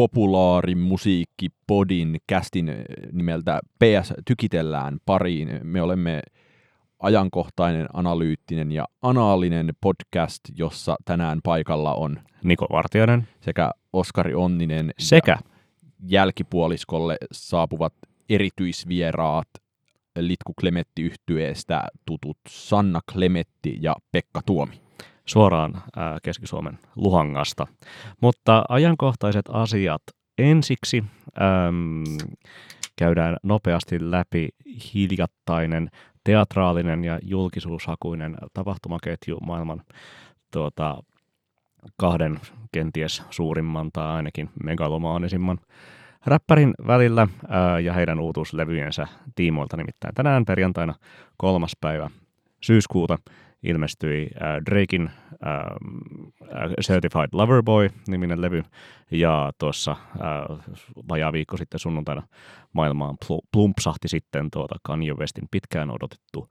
populaarimusiikkipodin kästin nimeltä PS Tykitellään pariin. Me olemme ajankohtainen, analyyttinen ja anaalinen podcast, jossa tänään paikalla on Niko Vartiainen. sekä Oskari Onninen Sekä jälkipuoliskolle saapuvat erityisvieraat Litku Klemetti yhtyeestä tutut Sanna Klemetti ja Pekka Tuomi. Suoraan Keski-Suomen Luhangasta. Mutta ajankohtaiset asiat ensiksi. Äm, käydään nopeasti läpi hiljattainen teatraalinen ja julkisuushakuinen tapahtumaketju maailman tuota, kahden kenties suurimman tai ainakin megalomaanisimman räppärin välillä ää, ja heidän uutuuslevyjensä tiimoilta. Nimittäin tänään perjantaina kolmas päivä syyskuuta ilmestyi äh, Drakein äh, Certified Lover Boy-niminen levy, ja tuossa äh, vajaa viikko sitten sunnuntaina maailmaan pl- plumpsahti sitten tuota Kanye Westin pitkään odotettu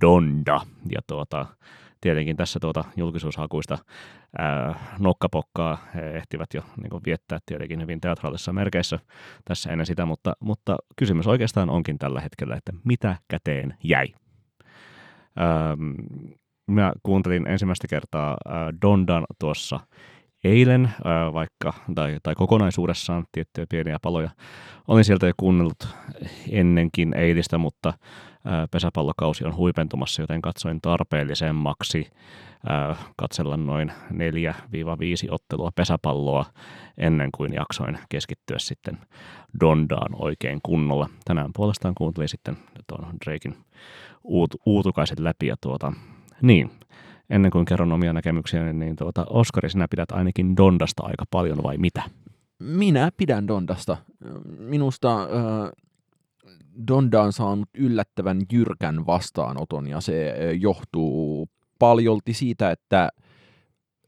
Donda, ja tuota, tietenkin tässä tuota julkisuushakuista ää, nokkapokkaa he ehtivät jo niin viettää tietenkin hyvin teatraalisissa merkeissä tässä ennen sitä, mutta, mutta kysymys oikeastaan onkin tällä hetkellä, että mitä käteen jäi? Ähm, mä kuuntelin ensimmäistä kertaa äh, Dondan tuossa eilen, äh, vaikka, tai, tai kokonaisuudessaan tiettyjä pieniä paloja. Olin sieltä jo kuunnellut ennenkin eilistä, mutta äh, pesäpallokausi on huipentumassa, joten katsoin tarpeellisemmaksi katsella noin 4-5 ottelua pesäpalloa ennen kuin jaksoin keskittyä sitten Dondaan oikein kunnolla. Tänään puolestaan kuuntelin sitten tuon Drakein uut, uutukaiset läpi ja tuota, niin, ennen kuin kerron omia näkemyksiäni, niin tuota, Oskari, sinä pidät ainakin Dondasta aika paljon vai mitä? Minä pidän Dondasta. Minusta äh, Donda on saanut yllättävän jyrkän vastaanoton ja se äh, johtuu paljolti siitä, että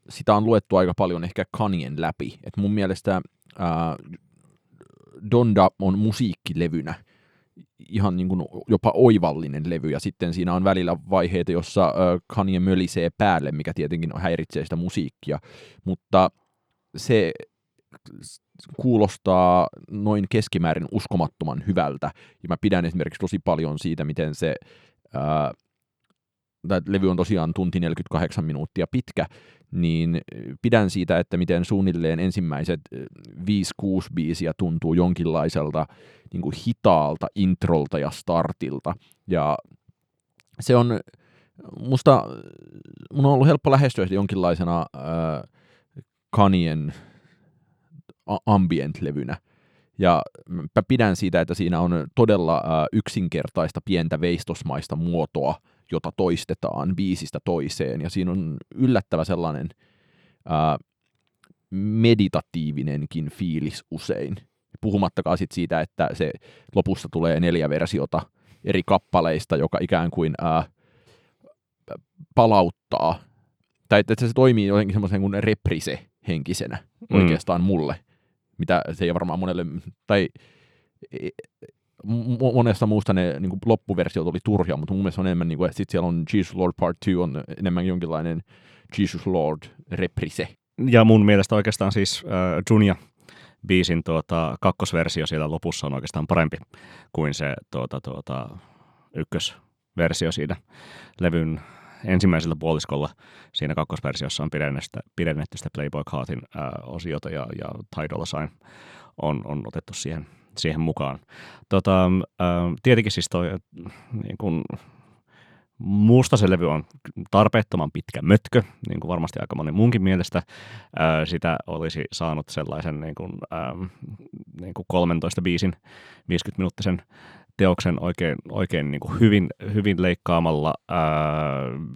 sitä on luettu aika paljon ehkä Kanien läpi. Et mun mielestä äh, Donda on musiikkilevynä ihan niin kuin jopa oivallinen levy, ja sitten siinä on välillä vaiheita, jossa Kanye mölisee päälle, mikä tietenkin häiritsee sitä musiikkia, mutta se kuulostaa noin keskimäärin uskomattoman hyvältä, ja mä pidän esimerkiksi tosi paljon siitä, miten se ää, tämä levy on tosiaan tunti 48 minuuttia pitkä, niin pidän siitä, että miten suunnilleen ensimmäiset 5-6 biisiä tuntuu jonkinlaiselta niin kuin hitaalta introlta ja startilta. Ja se on, musta, mun on ollut helppo lähestyä jonkinlaisena äh, Kanien ambient-levynä. Ja mä pidän siitä, että siinä on todella äh, yksinkertaista pientä veistosmaista muotoa, jota toistetaan biisistä toiseen. Ja siinä on yllättävä sellainen ää, meditatiivinenkin fiilis usein. Puhumattakaan sit siitä, että se lopussa tulee neljä versiota eri kappaleista, joka ikään kuin ää, palauttaa, tai että se toimii jotenkin semmoisen kuin reprise henkisenä mm. oikeastaan mulle, mitä se ei varmaan monelle, tai monesta muusta ne niin kuin loppuversiot oli turhia, mutta mun mielestä on enemmän, niin kuin, että sit siellä on Jesus Lord Part 2 on enemmän jonkinlainen Jesus Lord reprise. Ja mun mielestä oikeastaan siis äh, Junia biisin tuota, kakkosversio siellä lopussa on oikeastaan parempi kuin se tuota, tuota, ykkösversio siinä levyn ensimmäisellä puoliskolla. Siinä kakkosversiossa on pidennetty, sitä Playboy Cartin äh, osiota ja, ja Tidal Sign on, on otettu siihen siihen mukaan. Tota, äh, tietenkin siis toi, niin kun, Musta se levy on tarpeettoman pitkä mötkö, niin kuin varmasti aika moni munkin mielestä. Ää, sitä olisi saanut sellaisen niin kuin, ää, niin kuin 13 biisin 50-minuuttisen teoksen oikein, oikein niin kuin hyvin, hyvin leikkaamalla ää,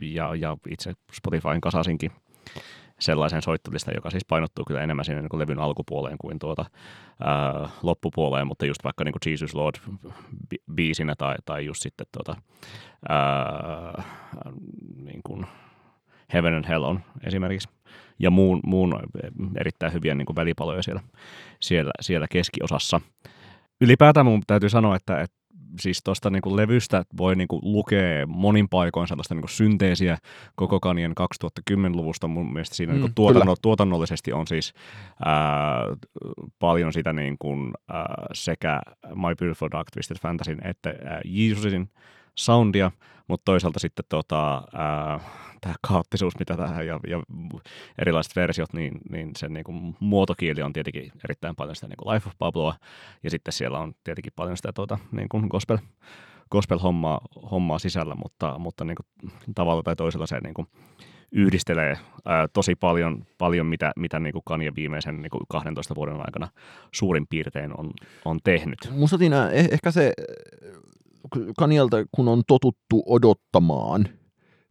ja, ja itse Spotifyn kasasinkin sellaisen soittolista, joka siis painottuu kyllä enemmän sinne niin kuin levyn alkupuoleen kuin tuota, ää, loppupuoleen, mutta just vaikka niin kuin Jesus Lord biisinä tai, tai just sitten tuota, ää, niin kuin Heaven and Hell on esimerkiksi ja muun, muun erittäin hyviä niin kuin välipaloja siellä, siellä, siellä keskiosassa. Ylipäätään mun täytyy sanoa, että, että siis tuosta niinku levystä voi niinku lukea monin paikoin sellaista niinku synteesiä koko Kanien 2010-luvusta. Mun mielestä siinä mm, niinku tuotanno, tuotannollisesti on siis ää, paljon sitä niinku, ää, sekä My Beautiful Dark Twisted Fantasyn että ää, Jesusin soundia, mutta toisaalta sitten tota, tämä kaoottisuus, mitä tähän ja, ja erilaiset versiot, niin, niin sen niin kuin, muotokieli on tietenkin erittäin paljon sitä niin kuin Life of Pabloa, ja sitten siellä on tietenkin paljon sitä tuota, niin kuin gospel, gospel-hommaa hommaa sisällä, mutta, mutta niin kuin, tavalla tai toisella se niin kuin, yhdistelee ää, tosi paljon, paljon mitä, mitä niin kuin Kanye viimeisen niin kuin 12 vuoden aikana suurin piirtein on, on tehnyt. Musta eh- ehkä se Kanielta, kun on totuttu odottamaan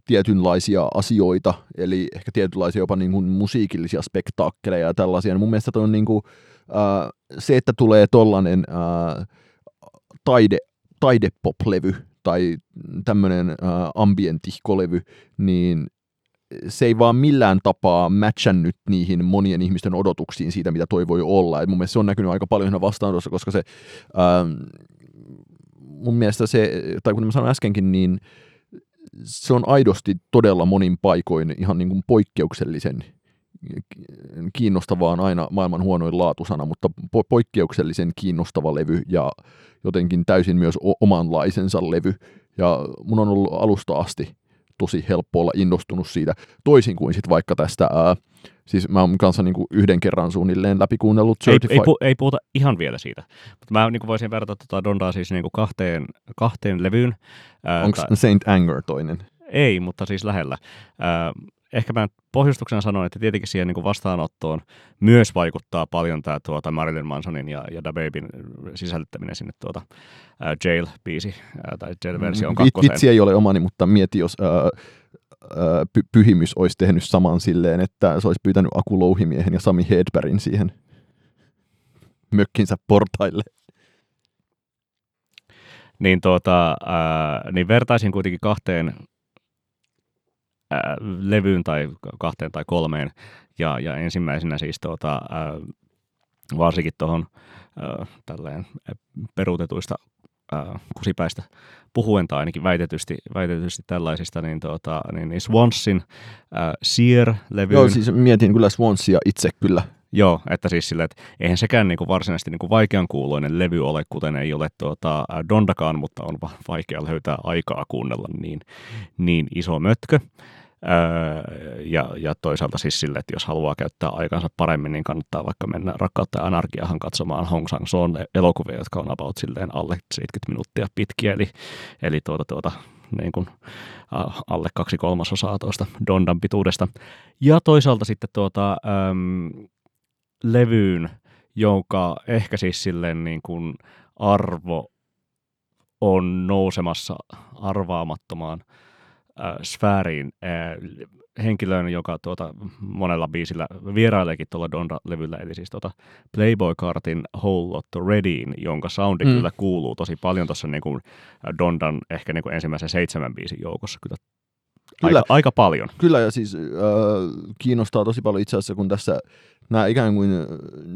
tietynlaisia asioita, eli ehkä tietynlaisia jopa niin kuin musiikillisia spektaakkeleja ja tällaisia. Mun mielestä on niin kuin, äh, se, että tulee tollainen äh, taide, taidepop-levy tai tämmöinen äh, ambientihkolevy, niin se ei vaan millään tapaa matchannut niihin monien ihmisten odotuksiin siitä, mitä toi voi olla. Et mun mielestä se on näkynyt aika paljon vastaanotossa, koska se äh, mun mielestä se, tai kuten mä sanoin äskenkin, niin se on aidosti todella monin paikoin ihan niin kuin poikkeuksellisen kiinnostava on aina maailman huonoin laatusana, mutta po- poikkeuksellisen kiinnostava levy ja jotenkin täysin myös o- omanlaisensa levy. Ja mun on ollut alusta asti tosi helppo olla innostunut siitä, toisin kuin sitten vaikka tästä ää, Siis mä oon kanssa niin kuin yhden kerran suunnilleen läpikuunnellut Certified. Ei, ei, pu, ei puhuta ihan vielä siitä. Mutta mä niin kuin voisin verrata tuota Dondaa siis niin kuin kahteen, kahteen levyyn. Onko ta- Saint Anger toinen? Ei, mutta siis lähellä. Äh, ehkä mä pohjustuksena sanon, että tietenkin siihen niin kuin vastaanottoon myös vaikuttaa paljon tämä tuota Marilyn Mansonin ja, ja Da Babyn sisällyttäminen sinne tuota uh, Jail-biisi uh, tai Jail-version kakkoseen. Vitsi ei ole omani, mutta mieti, jos uh, py- pyhimys olisi tehnyt saman silleen, että se olisi pyytänyt Aku Louhimiehen ja Sami Hedbergin siihen mökkinsä portaille. Niin, tuota, ää, niin vertaisin kuitenkin kahteen ää, levyyn tai kahteen tai kolmeen. Ja, ja ensimmäisenä siis tuota, ää, varsinkin tuohon tälleen peruutetuista ää, kusipäistä puhuen tai ainakin väitetysti, väitetysti tällaisista, niin, tuota, niin, niin Swansin äh, Sear-levyyn. Joo, siis mietin kyllä Swansia itse kyllä. Joo, että siis sille, että eihän sekään niin kuin varsinaisesti niin kuin vaikean kuuloinen levy ole, kuten ei ole tuota, Dondakaan, mutta on vaikea löytää aikaa kuunnella niin, niin iso mötkö. Öö, ja, ja toisaalta siis sille, että jos haluaa käyttää aikansa paremmin, niin kannattaa vaikka mennä Rakkautta ja anarkiahan katsomaan Hong Sang Son elokuvia, jotka on about silleen alle 70 minuuttia pitkiä, eli, eli tuota, tuota, niin kuin, alle kaksi kolmasosaa tuosta Dondan pituudesta. Ja toisaalta sitten tuota, äm, levyyn, jonka ehkä siis silleen niin kuin arvo on nousemassa arvaamattomaan äh, sfääriin äh, henkilöön, joka tuota, monella biisillä vieraileekin tuolla Donda-levyllä, eli siis tuota Playboy-kartin Whole Lot Readyin, jonka soundi mm. kyllä kuuluu tosi paljon tuossa niin kuin Dondan ehkä niin kuin ensimmäisen seitsemän biisin joukossa kyllä Kyllä, aika, aika paljon. Kyllä, ja siis äh, kiinnostaa tosi paljon itse asiassa, kun tässä nämä ikään kuin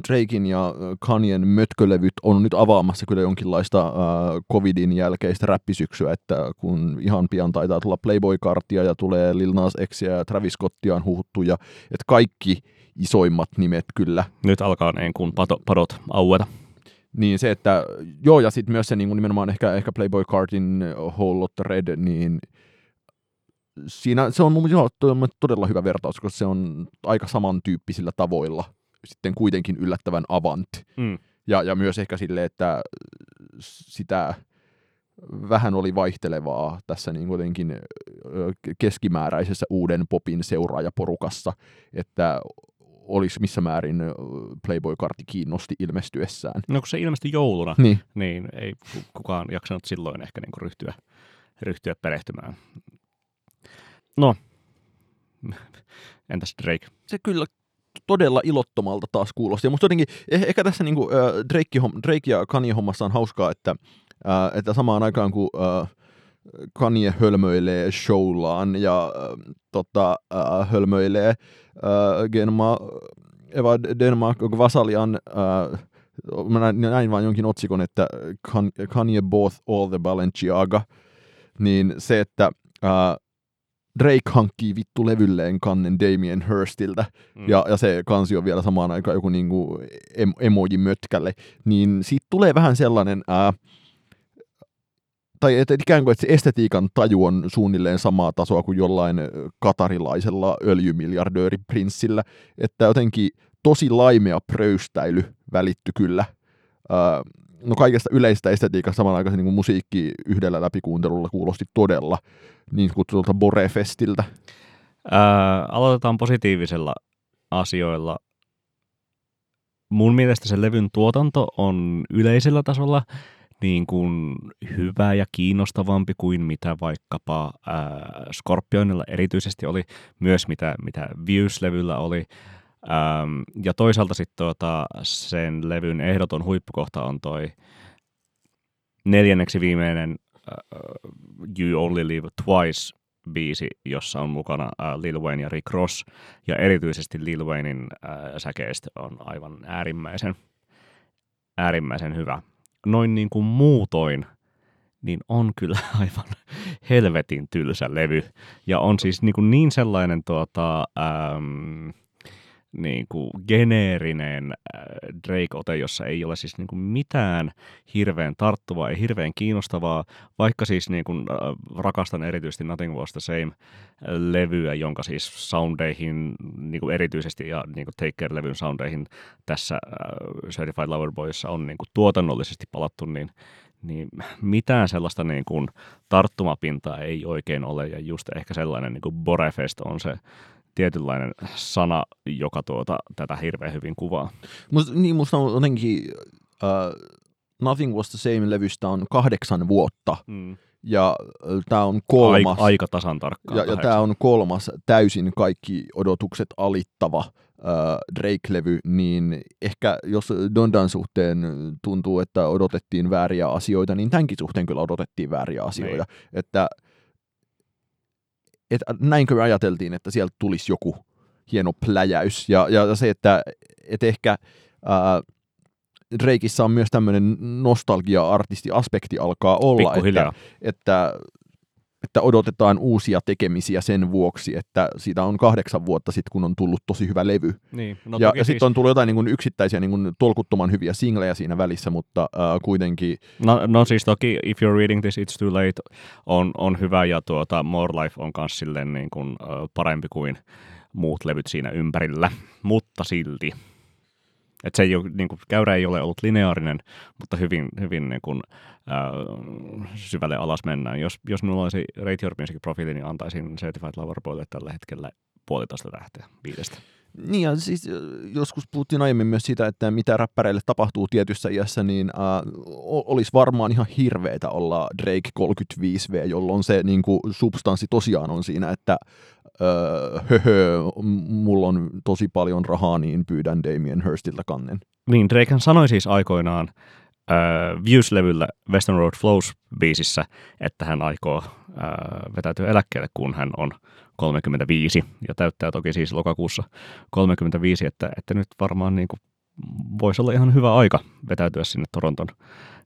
Drakein ja Kanyen mötkölevyt on nyt avaamassa kyllä jonkinlaista äh, covidin jälkeistä räppisyksyä, että kun ihan pian taitaa tulla Playboy-karttia ja tulee Lil Nas Xia ja Travis Scottia on huhuttu, ja että kaikki isoimmat nimet kyllä. Nyt alkaa niin kuin pato, padot aueta. Niin se, että joo, ja sitten myös se niin kuin nimenomaan ehkä, ehkä Playboy Cartin Whole Lot Red, niin siinä se on mun mielestä todella hyvä vertaus, koska se on aika samantyyppisillä tavoilla sitten kuitenkin yllättävän avant. Mm. Ja, ja myös ehkä sille, että sitä vähän oli vaihtelevaa tässä niin kuitenkin keskimääräisessä uuden popin seuraajaporukassa, että olisi missä määrin Playboy-kartti kiinnosti ilmestyessään. No kun se ilmestyi jouluna, niin, niin ei kukaan jaksanut silloin ehkä niin ryhtyä, ryhtyä perehtymään No, entäs Drake? Se kyllä todella ilottomalta taas kuulosti. Ja musta jotenkin, eh, ehkä tässä niinku, äh, Drake, Drake ja Kanye hommassa on hauskaa, että, äh, että samaan aikaan kun äh, Kanye hölmöilee showlaan ja äh, tota, äh, hölmöilee äh, Genma, Eva Denmark Vasalian äh, mä näin, näin vaan jonkin otsikon, että Kanye both all the Balenciaga, niin se, että ää, Drake hankkii vittu levylleen kannen Damien Hirstiltä, mm. ja, ja se kansi on vielä samaan aikaan joku niinku em, emoji mötkälle, niin siitä tulee vähän sellainen, ää, tai että ikään kuin että se estetiikan taju on suunnilleen samaa tasoa kuin jollain katarilaisella öljymiljardööriprinssillä, että jotenkin tosi laimea pröystäily välitty kyllä. Ää, no kaikesta yleistä estetiikasta samanaikaisesti niin musiikki yhdellä läpikuuntelulla kuulosti todella niin kutsutulta Borefestiltä. Ää, aloitetaan positiivisella asioilla. Mun mielestä se levyn tuotanto on yleisellä tasolla niin kuin hyvä ja kiinnostavampi kuin mitä vaikkapa ää, Scorpionilla erityisesti oli, myös mitä, mitä Views-levyllä oli. Ähm, ja toisaalta sitten tuota, sen levyn ehdoton huippukohta on toi neljänneksi viimeinen uh, You Only Live Twice biisi, jossa on mukana uh, Lil Wayne ja Rick Ross, ja erityisesti Lil Waynein uh, säkeistä on aivan äärimmäisen, äärimmäisen hyvä. Noin niin kuin muutoin, niin on kyllä aivan helvetin tylsä levy, ja on siis niin, kuin niin sellainen tuota, um, niin kuin geneerinen äh, Drake-ote, jossa ei ole siis niin kuin mitään hirveän tarttuvaa ja hirveän kiinnostavaa, vaikka siis niin kuin, äh, rakastan erityisesti Nothing Was the Same-levyä, äh, jonka siis soundeihin niin kuin erityisesti ja niin kuin Take Care-levyn soundeihin tässä Certified Lover Boyssa on niin kuin tuotannollisesti palattu, niin niin mitään sellaista niin kuin tarttumapintaa ei oikein ole, ja just ehkä sellainen niin kuin Borefest on se tietynlainen sana, joka tuota, tätä hirveän hyvin kuvaa. Must, niin, musta on jotenkin uh, Nothing Was the Same-levystä on kahdeksan vuotta. Mm. Ja tämä on kolmas. Aika, aika tasan tarkkaan. Ja, ja tämä on kolmas täysin kaikki odotukset alittava uh, Drake-levy, niin ehkä jos Dondan suhteen tuntuu, että odotettiin vääriä asioita, niin tämänkin suhteen kyllä odotettiin vääriä asioita. Niin. Että että näinkö ajateltiin, että sieltä tulisi joku hieno pläjäys. Ja, ja se, että, että ehkä ää, Drakeissa on myös tämmöinen nostalgia-artisti-aspekti alkaa olla, että, että että odotetaan uusia tekemisiä sen vuoksi, että siitä on kahdeksan vuotta sitten, kun on tullut tosi hyvä levy. Niin, no ja, ja siis... sitten on tullut jotain niin kuin yksittäisiä niin kuin tolkuttoman hyviä singlejä siinä välissä, mutta äh, kuitenkin... No, no siis toki If You're Reading This, It's Too Late on, on hyvä ja tuota, More Life on myös silleen niin kuin, äh, parempi kuin muut levyt siinä ympärillä, mutta silti et se ei ole, niin kuin, käyrä ei ole ollut lineaarinen, mutta hyvin, hyvin niin kuin, äh, syvälle alas mennään. Jos, jos minulla olisi Rate Your Music-profiili, niin antaisin Certified Lover Boylle tällä hetkellä puolitoista lähteä viidestä. Niin ja siis joskus puhuttiin aiemmin myös siitä, että mitä räppäreille tapahtuu tietyssä iässä, niin äh, olisi varmaan ihan hirveetä olla Drake 35V, jolloin se niin kuin, substanssi tosiaan on siinä, että öö, höhö, mulla on tosi paljon rahaa, niin pyydän Damien Hirstiltä kannen. Niin, Drake sanoi siis aikoinaan äh, Views-levyllä Western Road Flows-biisissä, että hän aikoo äh, vetäytyä eläkkeelle, kun hän on 35 ja täyttää toki siis lokakuussa 35, että, että nyt varmaan niin kuin voisi olla ihan hyvä aika vetäytyä sinne Toronton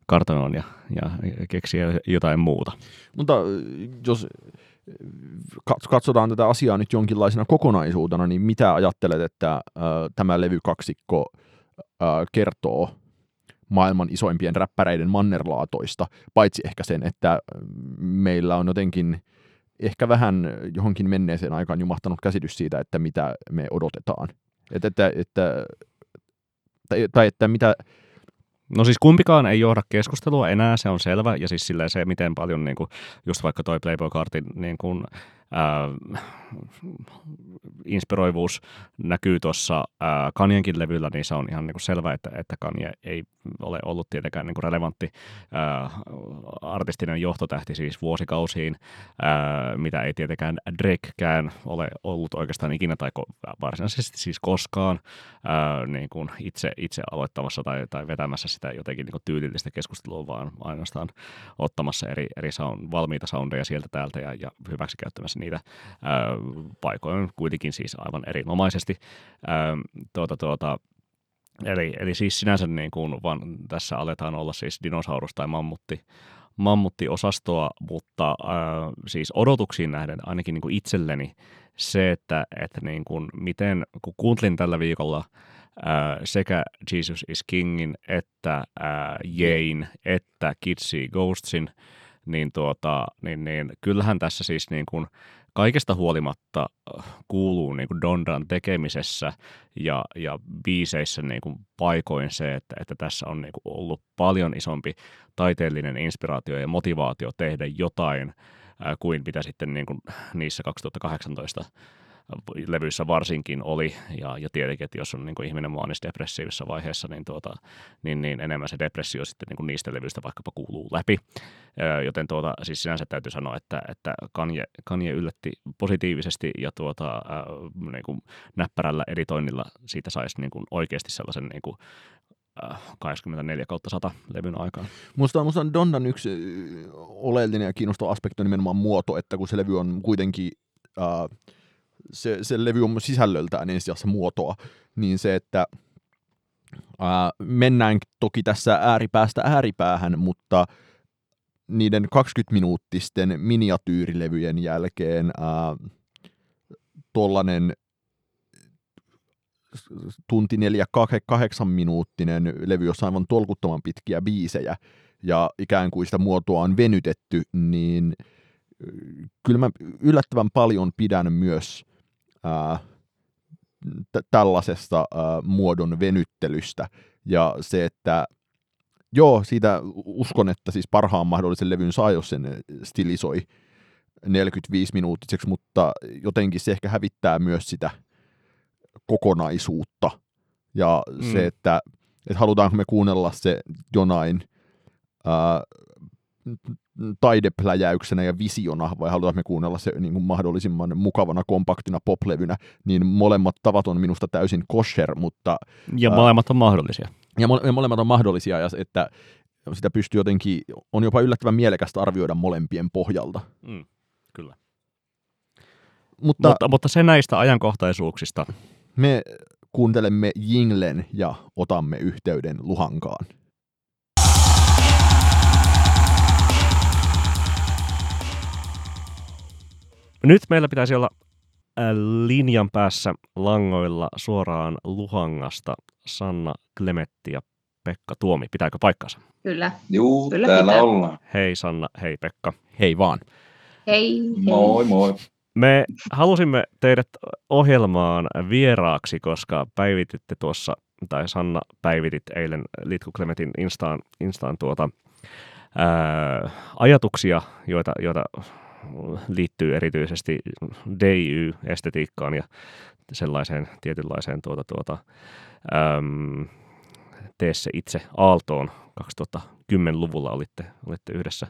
kartanoon ja, ja keksiä jotain muuta. Mutta jos katsotaan tätä asiaa nyt jonkinlaisena kokonaisuutena, niin mitä ajattelet, että äh, tämä levykaksikko äh, kertoo maailman isoimpien räppäreiden mannerlaatoista, paitsi ehkä sen, että meillä on jotenkin ehkä vähän johonkin menneeseen aikaan jumahtanut käsitys siitä, että mitä me odotetaan. Et, että, että, tai, tai että mitä... No siis kumpikaan ei johda keskustelua enää, se on selvä, ja siis silleen se, miten paljon niin kuin, just vaikka toi Playboy-kartin niin kuin, äh, inspiroivuus näkyy tuossa äh, Kanjenkin levyllä, niin se on ihan niin kuin selvä, että, että Kanye ei ole ollut tietenkään niin kuin relevantti äh, artistinen johtotähti siis vuosikausiin, äh, mitä ei tietenkään Drakekään ole ollut oikeastaan ikinä tai ko- varsinaisesti siis koskaan äh, niin kuin itse, itse aloittamassa tai, tai vetämässä sitä jotenkin niin kuin tyylillistä keskustelua, vaan ainoastaan ottamassa eri, eri sound, valmiita soundeja sieltä täältä ja, ja hyväksikäyttämässä niitä äh, paikoin kuitenkin siis aivan erinomaisesti. Äh, tuota, tuota, Eli, eli siis sinänsä niin kuin, vaan tässä aletaan olla siis dinosaurus tai mammutti, mammuttiosastoa, mutta äh, siis odotuksiin nähden ainakin niin kuin itselleni se, että, että niin kuin miten, kun kuuntelin tällä viikolla äh, sekä Jesus is Kingin, että Jane, että Kitsy Ghostsin, niin, tuota, niin, niin kyllähän tässä siis niin kuin kaikesta huolimatta äh, kuuluu niin kuin Dondan tekemisessä ja, ja biiseissä niin kuin paikoin se, että, että tässä on niin kuin ollut paljon isompi taiteellinen inspiraatio ja motivaatio tehdä jotain äh, kuin mitä sitten niin kuin niissä 2018 levyissä varsinkin oli, ja, ja tietenkin, että jos on niin kuin ihminen maanis-depressiivisessä vaiheessa, niin, tuota, niin, niin enemmän se depressio sitten niin kuin niistä levyistä vaikkapa kuuluu läpi. Joten tuota, siis sinänsä täytyy sanoa, että, että Kanye, Kanye yllätti positiivisesti, ja tuota, äh, niin kuin näppärällä editoinnilla siitä saisi niin kuin oikeasti sellaisen niin kuin 84 kautta 100 levyn aikaan. Musta, musta on Donnan yksi oleellinen ja kiinnostava aspekti on nimenomaan muoto, että kun se levy on kuitenkin äh, se, se levy on sisällöltään ensisijassa muotoa, niin se, että ää, mennään toki tässä ääripäästä ääripäähän, mutta niiden 20-minuuttisten miniatyyrilevyjen jälkeen ää, tollanen tunti neljä kahdeksan minuuttinen levy, jossa aivan tolkuttoman pitkiä biisejä, ja ikään kuin sitä muotoa on venytetty, niin kyllä mä yllättävän paljon pidän myös ää, t- tällaisesta ää, muodon venyttelystä. Ja se, että joo, siitä uskon, että siis parhaan mahdollisen levyn saa, jos sen stilisoi 45-minuuttiseksi, mutta jotenkin se ehkä hävittää myös sitä kokonaisuutta. Ja mm. se, että, että halutaanko me kuunnella se jonain ää, taidepläjäyksenä ja visiona, vai halutaan me kuunnella se niin kuin mahdollisimman mukavana, kompaktina poplevynä, niin molemmat tavat on minusta täysin kosher, mutta... Ja molemmat on mahdollisia. Ja, mole, ja molemmat on mahdollisia, ja että sitä pystyy jotenkin, on jopa yllättävän mielekästä arvioida molempien pohjalta. Mm, kyllä. Mutta, mutta, mutta se näistä ajankohtaisuuksista. Me kuuntelemme Jinglen ja otamme yhteyden Luhankaan. Nyt meillä pitäisi olla äh, linjan päässä langoilla suoraan Luhangasta Sanna Klemetti ja Pekka Tuomi. Pitääkö paikkansa? Kyllä. Juu, Kyllä täällä pitää. ollaan. Hei Sanna, hei Pekka. Hei vaan. Hei, hei. Moi moi. Me halusimme teidät ohjelmaan vieraaksi, koska päivititte tuossa, tai Sanna päivitit eilen Litku Klemetin Instaan, Instaan tuota, ää, ajatuksia, joita, joita liittyy erityisesti DIY-estetiikkaan ja sellaiseen tietynlaiseen tuota, tuota, äm, tee se itse Aaltoon 2010-luvulla olitte, olitte yhdessä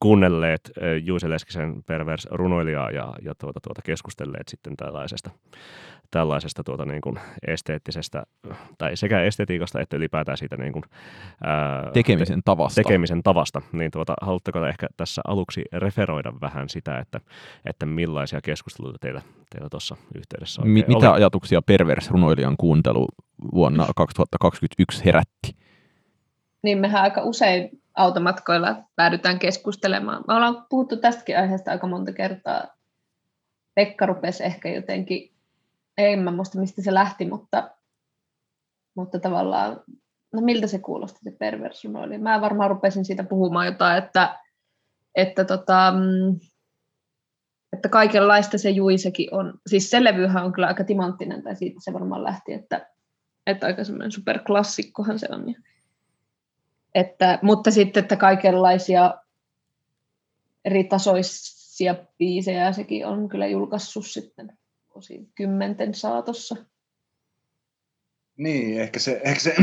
kuunnelleet Juuse Leskisen pervers runoilijaa ja, ja tuota, tuota, keskustelleet sitten tällaisesta, tällaisesta tuota, niin kuin esteettisestä, tai sekä estetiikasta että ylipäätään siitä niin kuin, ää, Tekemisen tavasta. tekemisen tavasta. Niin tuota, haluatteko ehkä tässä aluksi referoida vähän sitä, että, että millaisia keskusteluita teillä, teillä tuossa yhteydessä oikein mitä oli? ajatuksia perversrunoilijan kuuntelu vuonna 2021 herätti? Niin mehän aika usein automatkoilla päädytään keskustelemaan. Me ollaan puhuttu tästäkin aiheesta aika monta kertaa. Pekka rupesi ehkä jotenkin, en mä muista mistä se lähti, mutta, mutta tavallaan, no miltä se kuulosti se perversunoili. Mä varmaan rupesin siitä puhumaan jotain, että, että, tota, mm, että kaikenlaista se juisekin on. Siis se levyhän on kyllä aika timanttinen, tai siitä se varmaan lähti, että, että aika semmoinen superklassikkohan se on. Ja että, mutta sitten, että kaikenlaisia eri tasoisia biisejä sekin on kyllä julkaissut sitten osin kymmenten saatossa. Niin, ehkä se, ehkä se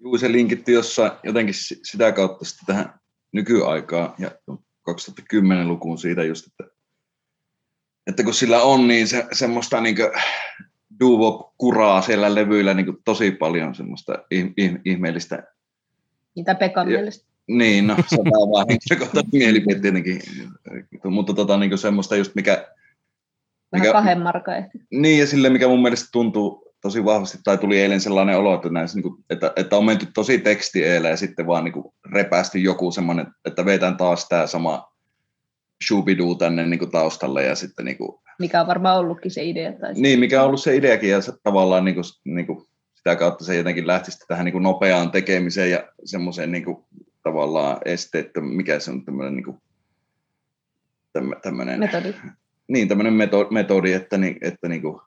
juu, se linkitti jossain jotenkin si- sitä kautta sitten tähän nykyaikaan ja 2010-lukuun siitä just, että, että kun sillä on niin se, semmoista niin duo-kuraa siellä levyillä niin tosi paljon semmoista ih- ih- ihmeellistä. Mitä Pekan Ja- mielestä. Niin, no se on vaan henkilökohtainen mielipide tietenkin, mutta tota, niin semmoista just mikä, Vähän mikä- kahden markan ehkä. Niin, ja sille, mikä mun mielestä tuntuu tosi vahvasti, tai tuli eilen sellainen olo, että, näissä, niin kuin, että, että on menty tosi teksti eilen ja sitten vaan niin kuin, repästy joku semmoinen, että vetään taas tämä sama shubidoo tänne niin kuin, taustalle ja sitten niin kuin, Mikä on varmaan ollutkin se idea. Tai niin, mikä on ollut se ideakin ja se, tavallaan niin kuin, niin kuin, sitä kautta se jotenkin lähtisi tähän niin kuin, nopeaan tekemiseen ja semmoiseen niin kuin, tavallaan esteettä, mikä se on tämmöinen niin kuin, tämmöinen, metodi. Niin, tämmöinen metodi, metodi että, niin, että niin kuin,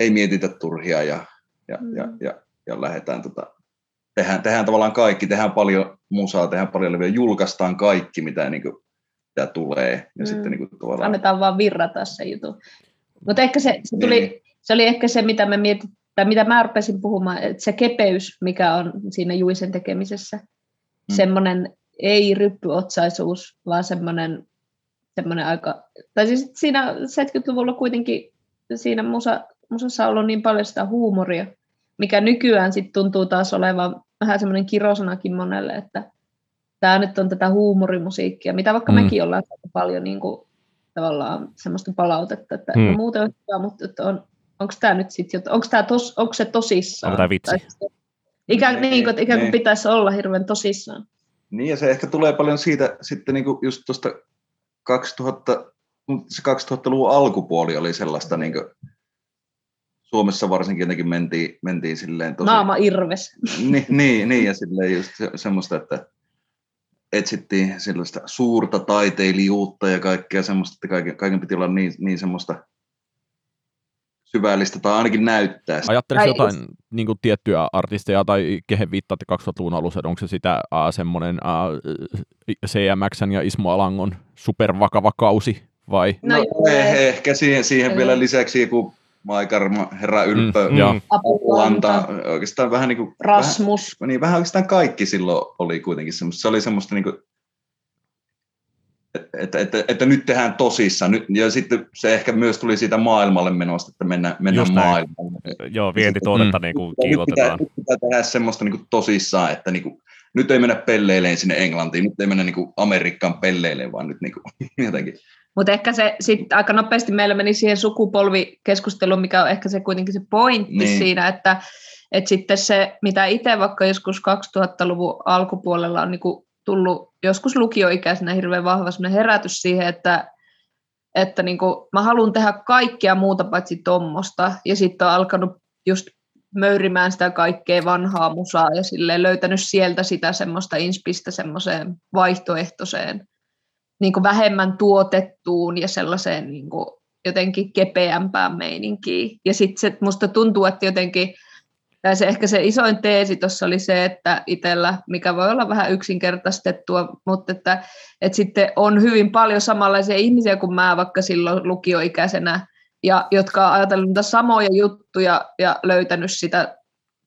ei mietitä turhia ja, ja, mm. ja, ja, ja lähdetään tota, tehdään, tehdään tavallaan kaikki, tehdään paljon musaa, tehdään paljon levyjä, julkaistaan kaikki, mitä, niin kuin, mitä tulee. Ja mm. sitten, niin kuin, tavallaan... Annetaan vaan virrata se juttu. Mutta ehkä se, se, tuli, niin. se oli ehkä se, mitä me mietit, tai mitä mä rupesin puhumaan, että se kepeys, mikä on siinä Juisen tekemisessä, mm. semmoinen ei ryppyotsaisuus, vaan semmoinen, semmoinen aika, tai siis siinä 70-luvulla kuitenkin siinä musa, musassa on ollut niin paljon sitä huumoria, mikä nykyään sitten tuntuu taas olevan vähän semmoinen kirosanakin monelle, että tämä nyt on tätä huumorimusiikkia, mitä vaikka mm. mekin ollaan saatu paljon niin kuin, tavallaan semmoista palautetta, että mm. no, muuten on hyvä, mutta että on, onko tämä nyt sitten, onko, tämä tos, onko se tosissaan? Onko tämä vitsi? Tai, ikään, niin, niin, kuin, ikään kuin niin. pitäisi olla hirveän tosissaan. Niin, ja se ehkä tulee paljon siitä sitten niin kuin just tuosta 2000, se 2000-luvun alkupuoli oli sellaista niin kuin, Suomessa varsinkin jotenkin mentiin, mentiin silleen tosi... Naama irves. Niin, niin, niin ja silleen just se, semmoista, että etsittiin sellaista suurta taiteilijuutta ja kaikkea semmoista, että kaiken, kaiken piti olla niin, niin semmoista syvällistä tai ainakin näyttää. Ajattelisi jotain niin kuin tiettyjä artisteja tai kehen viittaatte 2000-luvun alussa, onko se sitä uh, semmoinen uh, CMXn ja Ismo Alangon supervakava kausi vai? No, no eh, ehkä siihen, siihen vielä lisäksi joku Maikarma, Herra Ylppö, mm, mm. Apulanta, oikeastaan vähän niin kuin, Rasmus. Vähän, niin vähän oikeastaan kaikki silloin oli kuitenkin semmoista, se oli semmoista niin kuin, että, että, että, että, nyt tehdään tosissaan. Nyt, ja sitten se ehkä myös tuli siitä maailmalle menosta, että mennään, mennään maailmalle. Joo, vientituotetta niin kuin kiilotetaan. Nyt pitää, pitää tehdä semmoista niin kuin tosissaan, että niin kuin, nyt ei mennä pelleileen sinne Englantiin, nyt ei mennä niin kuin Amerikkaan pelleileen, vaan nyt niin kuin, jotenkin mutta ehkä se sitten aika nopeasti meillä meni siihen sukupolvikeskusteluun, mikä on ehkä se kuitenkin se pointti niin. siinä, että, että sitten se, mitä itse vaikka joskus 2000-luvun alkupuolella on niinku tullut joskus lukioikäisenä hirveän vahva herätys siihen, että, että niinku, mä haluan tehdä kaikkea muuta paitsi tuommoista, ja sitten on alkanut just möyrimään sitä kaikkea vanhaa musaa ja silleen löytänyt sieltä sitä semmoista inspistä semmoiseen vaihtoehtoiseen niin kuin vähemmän tuotettuun ja sellaiseen niin kuin jotenkin kepeämpään meininkiin. Ja sitten musta tuntuu, että jotenkin, tai se ehkä se isoin teesi tuossa oli se, että itsellä, mikä voi olla vähän yksinkertaistettua, mutta että, että sitten on hyvin paljon samanlaisia ihmisiä kuin mä vaikka silloin lukioikäisenä, ja jotka on ajatellut niitä samoja juttuja ja löytänyt sitä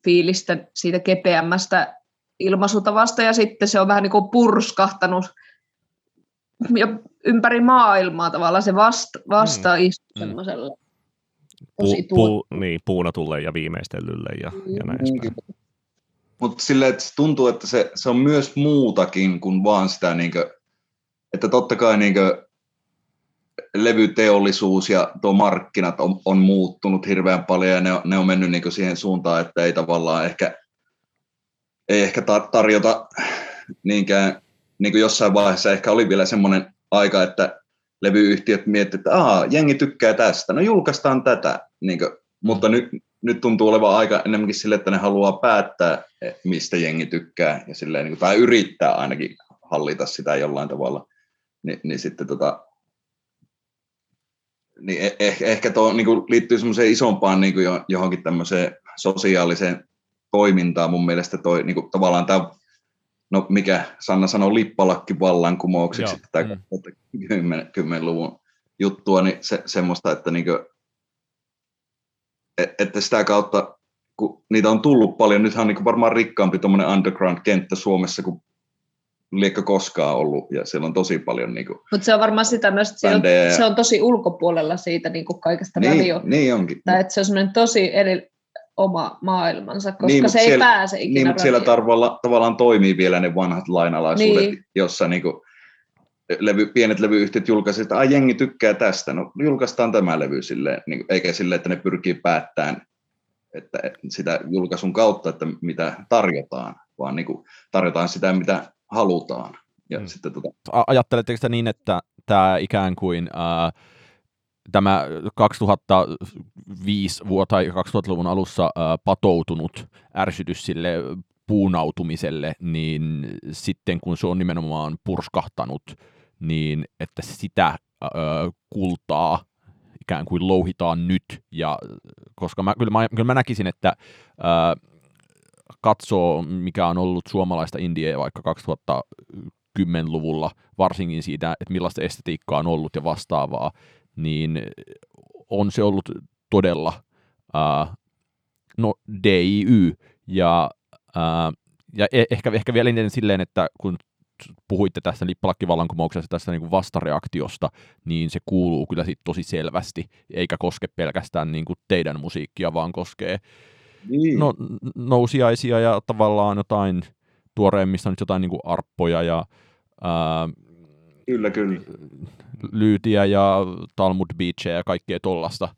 fiilistä siitä kepeämmästä ilmaisutavasta, ja sitten se on vähän niin kuin purskahtanut ympäri maailmaa tavallaan se vasta, vasta mm. mm. semmoiselle pu, pu, niin, puunatulle ja viimeistellylle ja, ja näin mm. Mutta silleen, että tuntuu, että se, se on myös muutakin kuin vaan sitä, niin kuin, että totta kai niin kuin, levyteollisuus ja tuo markkinat on, on muuttunut hirveän paljon ja ne on, ne on mennyt niin siihen suuntaan, että ei tavallaan ehkä, ei ehkä tarjota niinkään niin kuin jossain vaiheessa ehkä oli vielä semmoinen aika, että levyyhtiöt miettivät, että Aa, jengi tykkää tästä, no julkaistaan tätä. Niin kuin, mutta nyt, nyt tuntuu olevan aika enemmänkin sille, että ne haluaa päättää, mistä jengi tykkää, ja silleen, niin kuin, tai yrittää ainakin hallita sitä jollain tavalla. Ni, niin sitten tota, niin eh, ehkä tuo niin kuin liittyy semmoiseen isompaan niin kuin johonkin tämmöiseen sosiaaliseen toimintaan mun mielestä toi, niin kuin, tavallaan tämä no mikä Sanna sanoi lippalakki vallankumoukseksi Joo. tätä mm. 10-luvun juttua, niin se, semmoista, että, niin kuin, että sitä kautta, kun niitä on tullut paljon, nythän on niin varmaan rikkaampi tuommoinen underground-kenttä Suomessa kuin liekö koskaan ollut, ja siellä on tosi paljon niin Mutta se on varmaan sitä myös, että se on, se on tosi ulkopuolella siitä niin kuin kaikesta niin, radio. Niin onkin. Tai että se on semmoinen tosi eri, oma maailmansa, koska niin, se ei siellä, pääse ikinä Niin, mutta siellä tavallaan, tavallaan toimii vielä ne vanhat lainalaisuudet, niin. jossa niin kuin, levy, pienet levyyhtiöt julkaisivat, että jengi tykkää tästä, no julkaistaan tämä levy silleen, niin, eikä silleen, että ne pyrkii päättämään että sitä julkaisun kautta, että mitä tarjotaan, vaan niin kuin tarjotaan sitä, mitä halutaan. Ja hmm. sitten tota... Ajatteletteko te niin, että tämä ikään kuin ää, tämä 2005 vuotta tai 2000-luvun alussa patoutunut ärsytys sille puunautumiselle, niin sitten kun se on nimenomaan purskahtanut, niin että sitä kultaa ikään kuin louhitaan nyt, ja koska mä, kyllä, mä, kyllä mä näkisin, että katsoo, mikä on ollut suomalaista indieä vaikka 2010-luvulla, varsinkin siitä, että millaista estetiikkaa on ollut ja vastaavaa, niin on se ollut todella ää, no, DIY, ja, ää, ja e- ehkä, ehkä vielä eniten silleen, että kun puhuitte tästä lippalakkivallankumouksesta, tästä niin kuin vastareaktiosta, niin se kuuluu kyllä sit tosi selvästi, eikä koske pelkästään niin kuin teidän musiikkia, vaan koskee niin. no, nousiaisia ja tavallaan jotain tuoreimmista nyt jotain niin kuin arppoja ja ää, kyllä, kyllä. lyytiä ja Talmud Beachia ja kaikkea tollasta.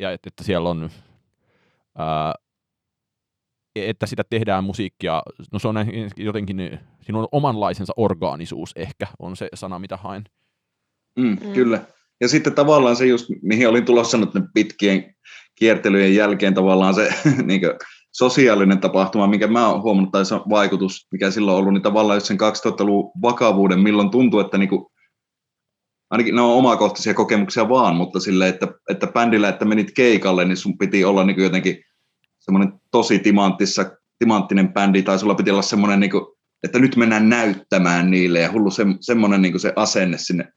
Ja että, että siellä on ää, että sitä tehdään musiikkia, no se on jotenkin, siinä on omanlaisensa orgaanisuus ehkä, on se sana, mitä haen. Mm, mm. Kyllä. Ja sitten tavallaan se just, mihin olin tulossa nyt pitkien kiertelyjen jälkeen tavallaan se niin kuin, sosiaalinen tapahtuma, mikä mä oon huomannut, tai se vaikutus, mikä silloin on ollut, niin tavallaan just sen 2000-luvun vakavuuden, milloin tuntuu, että niin kuin, ainakin ne on omakohtaisia kokemuksia vaan, mutta sille, että, että bändillä, että menit keikalle, niin sun piti olla niin jotenkin semmoinen tosi timanttissa, timanttinen bändi, tai sulla piti olla semmoinen, niin kuin, että nyt mennään näyttämään niille, ja hullu se, semmoinen niin se asenne sinne,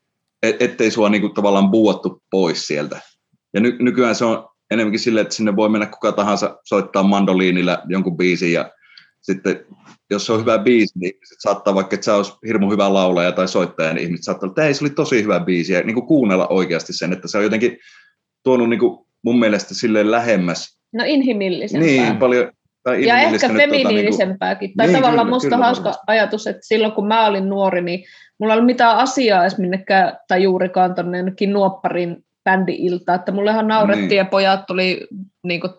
et, ettei sua niin kuin, tavallaan buottu pois sieltä. Ja ny, nykyään se on enemmänkin silleen, että sinne voi mennä kuka tahansa soittaa mandoliinilla jonkun biisin, ja sitten jos se on hyvä biisi, niin ihmiset saattaa, vaikka että sä olisi hirmu hyvä laulaja tai soittaja, niin ihmiset saattaa että ei, se oli tosi hyvä biisi, ja niin kuin kuunnella oikeasti sen, että se on jotenkin tuonut niin kuin mun mielestä silleen lähemmäs No inhimillisempää. Niin, paljon. Tai ja ehkä feminiinisempääkin. Tota, niin, tai tavallaan kyllä, musta kyllä, hauska varmasti. ajatus, että silloin kun mä olin nuori, niin mulla ei ollut mitään asiaa edes minnekään, tai juurikaan tuonne nuopparin bändi-ilta, että mullehan naurettiin niin. ja pojat tuli niin kuin,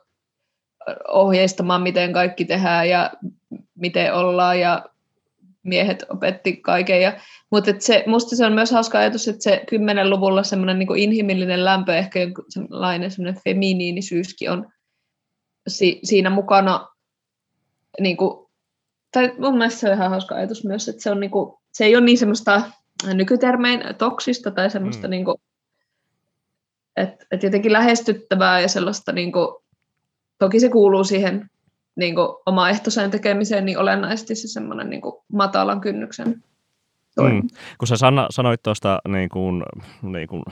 ohjeistamaan, miten kaikki tehdään ja miten ollaan ja miehet opetti kaiken. Ja, mutta et se, musta se on myös hauska ajatus, että se kymmenen luvulla semmoinen niin inhimillinen lämpö, ehkä sellainen semmoinen feminiinisyyskin on si, siinä mukana, niin kuin, tai mun mielestä se on ihan hauska ajatus myös, että se, on, niin kuin, se ei ole niin semmoista nykytermein toksista tai semmoista, mm. niin kuin, että, että jotenkin lähestyttävää ja sellaista, niin kuin, toki se kuuluu siihen niin omaehtoiseen tekemiseen niin olennaisesti se semmoinen niin matalan kynnyksen Mm. Kun sä sana, sanoit tuosta niin kuin, niin kuin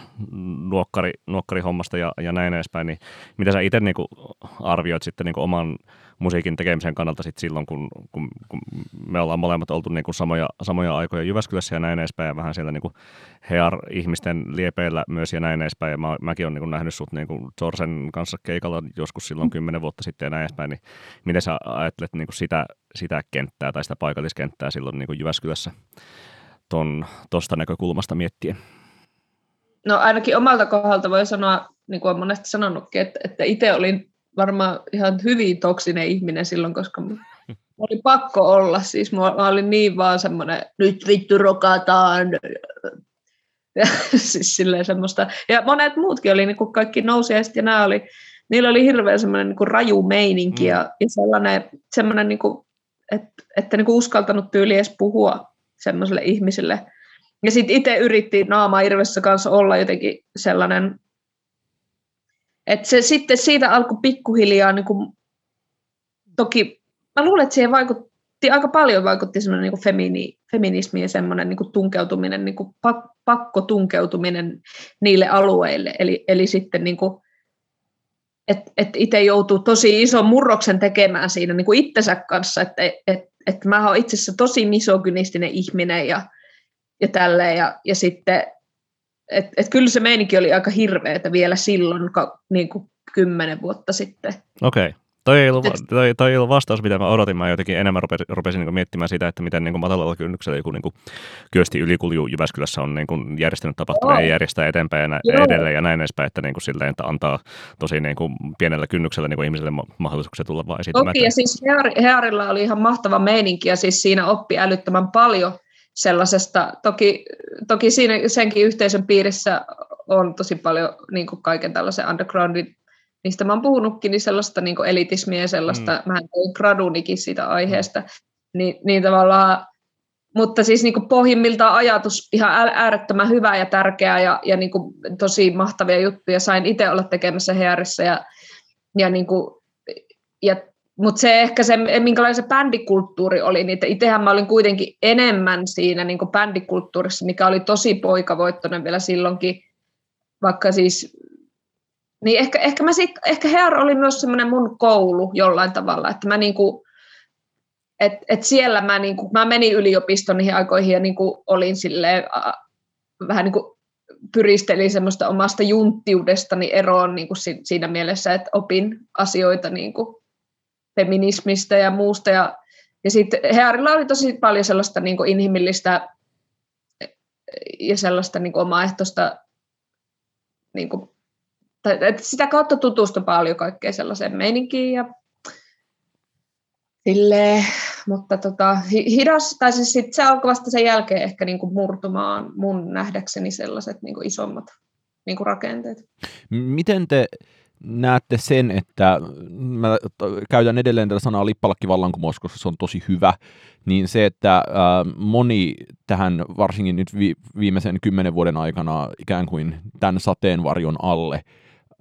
nuokkari, nuokkarihommasta ja, ja näin edespäin, niin mitä sä itse niin kuin arvioit sitten niin kuin oman musiikin tekemisen kannalta sit silloin, kun, kun, kun me ollaan molemmat oltu niin kuin samoja, samoja aikoja Jyväskylässä ja näin edespäin, ja vähän siellä niin kuin Hear-ihmisten liepeillä myös ja näin edespäin, ja mä, mäkin olen niin kuin nähnyt sut niin kuin Zorsen kanssa keikalla joskus silloin kymmenen vuotta sitten ja näin edespäin, niin miten sä ajattelet niin kuin sitä, sitä kenttää tai sitä paikalliskenttää silloin niin kuin Jyväskylässä? Tuosta näkökulmasta miettien? No ainakin omalta kohdalta voi sanoa, niin kuin olen monesti sanonutkin, että, että itse olin varmaan ihan hyvin toksinen ihminen silloin, koska oli pakko olla. Siis mä, olin niin vaan semmoinen, nyt vittu rokataan. Ja, siis silleen semmoista. ja monet muutkin oli, niin kuin kaikki nousijaiset ja nämä oli, niillä oli hirveän semmoinen niin kuin raju meininki mm. ja, ja sellainen, semmoinen, niin kuin, että, että niin kuin uskaltanut tyyli edes puhua semmoiselle ihmiselle. Ja sitten itse yritti naama Irvessä kanssa olla jotenkin sellainen, että se sitten siitä alkoi pikkuhiljaa, niin kuin, toki mä luulen, että siihen vaikutti, aika paljon vaikutti semmoinen niin femini, feminismi ja semmoinen niin kuin tunkeutuminen, niin kuin pak, pakko tunkeutuminen niille alueille. Eli, eli sitten niin kuin, että et itse joutuu tosi ison murroksen tekemään siinä niin kuin itsensä kanssa, että et, että mä oon itse asiassa tosi misogynistinen ihminen ja, ja tälleen, ja, ja sitten, että et kyllä se meininki oli aika hirveätä vielä silloin, ka, niin kuin kymmenen vuotta sitten. Okei. Okay. Toi ei, ollut, toi, toi ei ollut vastaus, mitä mä odotin. Mä jotenkin enemmän rupesin, rupesin niin miettimään sitä, että miten niin matalalla kynnyksellä joku niin kyösti ylikulju Jyväskylässä on niin kuin järjestänyt tapahtumia ja järjestää eteenpäin ja nä- edelleen ja näin edespäin, että niin kuin silleen, että antaa tosi niin kuin pienellä kynnyksellä niin kuin ihmisille mahdollisuuksia tulla vaan esiintymään. Toki, ja siis Hearilla oli ihan mahtava meininki, ja siis siinä oppi älyttömän paljon sellaisesta. Toki, toki siinä senkin yhteisön piirissä on tosi paljon niin kuin kaiken tällaisen undergroundin mistä mä oon puhunutkin, niin sellaista niin elitismiä ja sellaista, mm. mä tein gradunikin siitä aiheesta, niin, niin tavallaan, mutta siis niin kuin pohjimmiltaan ajatus ihan äärettömän hyvä ja tärkeä ja, ja niin kuin tosi mahtavia juttuja. Sain itse olla tekemässä Hearissa ja, ja, niin kuin, ja mutta se ehkä se, minkälainen se bändikulttuuri oli, niin itsehän mä olin kuitenkin enemmän siinä niin bändikulttuurissa, mikä oli tosi poikavoittoinen vielä silloinkin, vaikka siis niin ehkä, ehkä, mä sit, ehkä Hear oli myös semmoinen mun koulu jollain tavalla, että mä niinku, et, et siellä mä, niinku, mä menin yliopiston niihin aikoihin ja niinku olin silleen, äh, vähän niinku pyristelin semmoista omasta junttiudestani eroon niinku si, siinä mielessä, että opin asioita niinku feminismistä ja muusta. Ja, ja sitten Hearilla oli tosi paljon sellaista niinku inhimillistä ja sellaista niinku omaehtoista niinku sitä kautta tutustu paljon kaikkeen sellaiseen meininkiin ja silleen, mutta tota, hidas, tai siis sit se alkoi vasta sen jälkeen ehkä niinku murtumaan mun nähdäkseni sellaiset niinku isommat niinku rakenteet. Miten te näette sen, että mä käytän edelleen tätä sanaa lippalakkivallankumous, koska se on tosi hyvä, niin se, että moni tähän varsinkin nyt viimeisen kymmenen vuoden aikana ikään kuin tämän sateenvarjon alle –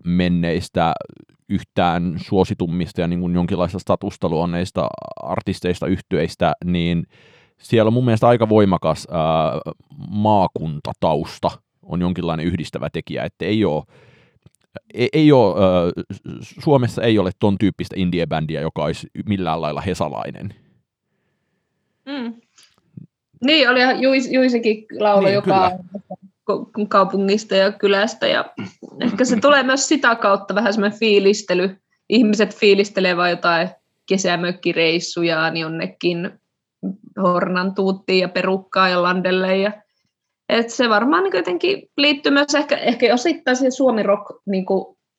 menneistä yhtään suositummista ja niin kuin jonkinlaista statusta luonneista artisteista, yhtyeistä, niin siellä on mun mielestä aika voimakas ää, maakuntatausta on jonkinlainen yhdistävä tekijä, että ei ole ei, ei ole, ää, Suomessa ei ole ton tyyppistä indie-bändiä, joka olisi millään lailla hesalainen. Mm. Niin, oli Juis, Juisikin laulu, niin, joka kyllä kaupungista ja kylästä. Ja ehkä se tulee myös sitä kautta vähän semmoinen fiilistely. Ihmiset fiilistelee vain jotain kesämökkireissujaan jonnekin Hornan tuuttiin ja perukkaa ja landelle. Ja, et se varmaan niin jotenkin liittyy myös ehkä, ehkä osittain siihen suomi rock niin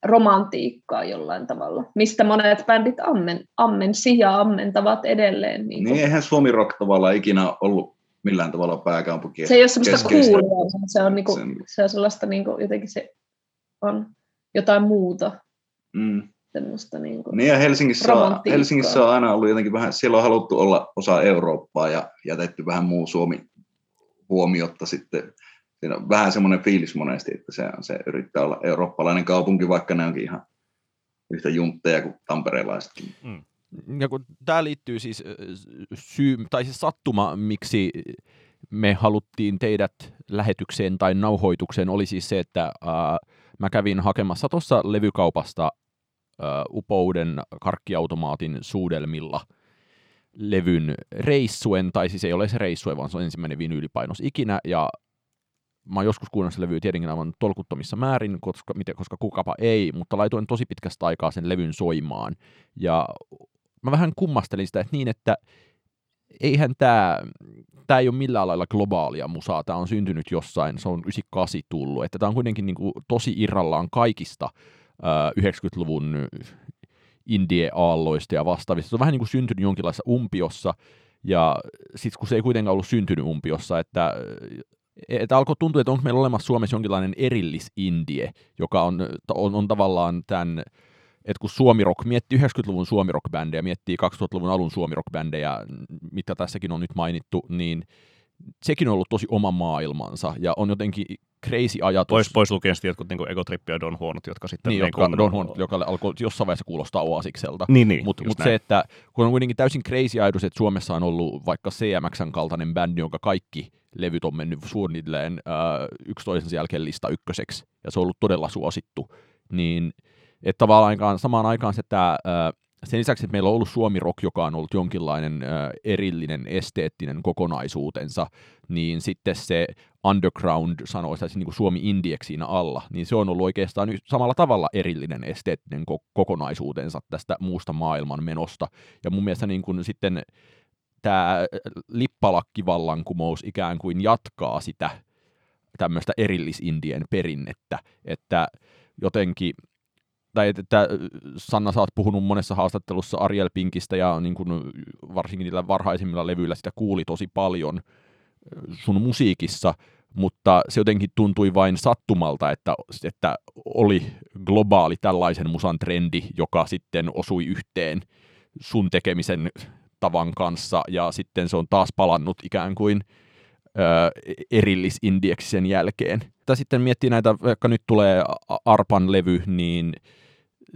romantiikkaa jollain tavalla, mistä monet bändit ammen, ammensi ja ammentavat edelleen. Niin, niin eihän suomi rock tavallaan ikinä ollut millään tavalla pääkaupunki. Se ei ole semmoista kuulia, se on, niinku, sen... se on sellaista niinku, jotenkin se on jotain muuta. Mm. Semmoista niinku niin ja Helsingissä on, Helsingissä on aina ollut jotenkin vähän, siellä on haluttu olla osa Eurooppaa ja jätetty vähän muu Suomi huomiotta sitten. Siinä on vähän semmoinen fiilis monesti, että se, se yrittää olla eurooppalainen kaupunki, vaikka ne onkin ihan yhtä juntteja kuin tamperelaisetkin. Mm ja kun tämä liittyy siis syy, tai siis sattuma, miksi me haluttiin teidät lähetykseen tai nauhoitukseen, oli siis se, että ää, mä kävin hakemassa tuossa levykaupasta ää, Upouden karkkiautomaatin suudelmilla levyn reissuen, tai siis ei ole se reissue, vaan se on ensimmäinen vinyylipainos ikinä, ja mä oon joskus kuunnellut levyä tietenkin aivan tolkuttomissa määrin, koska, koska kukapa ei, mutta laitoin tosi pitkästä aikaa sen levyn soimaan, ja mä vähän kummastelin sitä, että niin, että eihän tämä, tämä ei ole millään lailla globaalia musaa, tämä on syntynyt jossain, se on 98 tullut, että tämä on kuitenkin niin kuin tosi irrallaan kaikista äh, 90-luvun indie-aalloista ja vastaavista. Se on vähän niin kuin syntynyt jonkinlaisessa umpiossa, ja sitten kun se ei kuitenkaan ollut syntynyt umpiossa, että että alkoi tuntua, että onko meillä olemassa Suomessa jonkinlainen erillis-indie, joka on, on, on tavallaan tämän että kun Suomirock miettii 90-luvun Suomirock-bändejä, miettii 2000-luvun alun Suomirock-bändejä, mitä tässäkin on nyt mainittu, niin sekin on ollut tosi oma maailmansa ja on jotenkin crazy ajatus. Pois, pois lukien sitten jotkut niin Egotrippi ja Don Huonot, jotka sitten... Niin, jotka, niin Don Huonot, joka alkoi jossain vaiheessa kuulostaa oasikselta. Niin, niin Mutta mut se, että kun on kuitenkin täysin crazy ajatus, että Suomessa on ollut vaikka CMXn kaltainen bändi, jonka kaikki levyt on mennyt suunnilleen äh, yksi toisensa jälkeen lista ykköseksi, ja se on ollut todella suosittu, niin että tavallaan samaan aikaan se tämä sen lisäksi, että meillä on ollut Suomi Rock, joka on ollut jonkinlainen äh, erillinen esteettinen kokonaisuutensa, niin sitten se underground, sanoisi niin kuin Suomi Indieksi siinä alla, niin se on ollut oikeastaan samalla tavalla erillinen esteettinen ko- kokonaisuutensa tästä muusta maailman menosta. Ja mun mielestä niin kuin sitten tämä lippalakkivallankumous ikään kuin jatkaa sitä tämmöistä erillisindien perinnettä, että jotenkin tai että Sanna, sä oot puhunut monessa haastattelussa Ariel Pinkistä ja niin kuin varsinkin niillä varhaisimmilla levyillä sitä kuuli tosi paljon sun musiikissa, mutta se jotenkin tuntui vain sattumalta, että, että oli globaali tällaisen musan trendi, joka sitten osui yhteen sun tekemisen tavan kanssa, ja sitten se on taas palannut ikään kuin erillisindieksi sen jälkeen. Tai sitten miettii näitä, vaikka nyt tulee Arpan levy, niin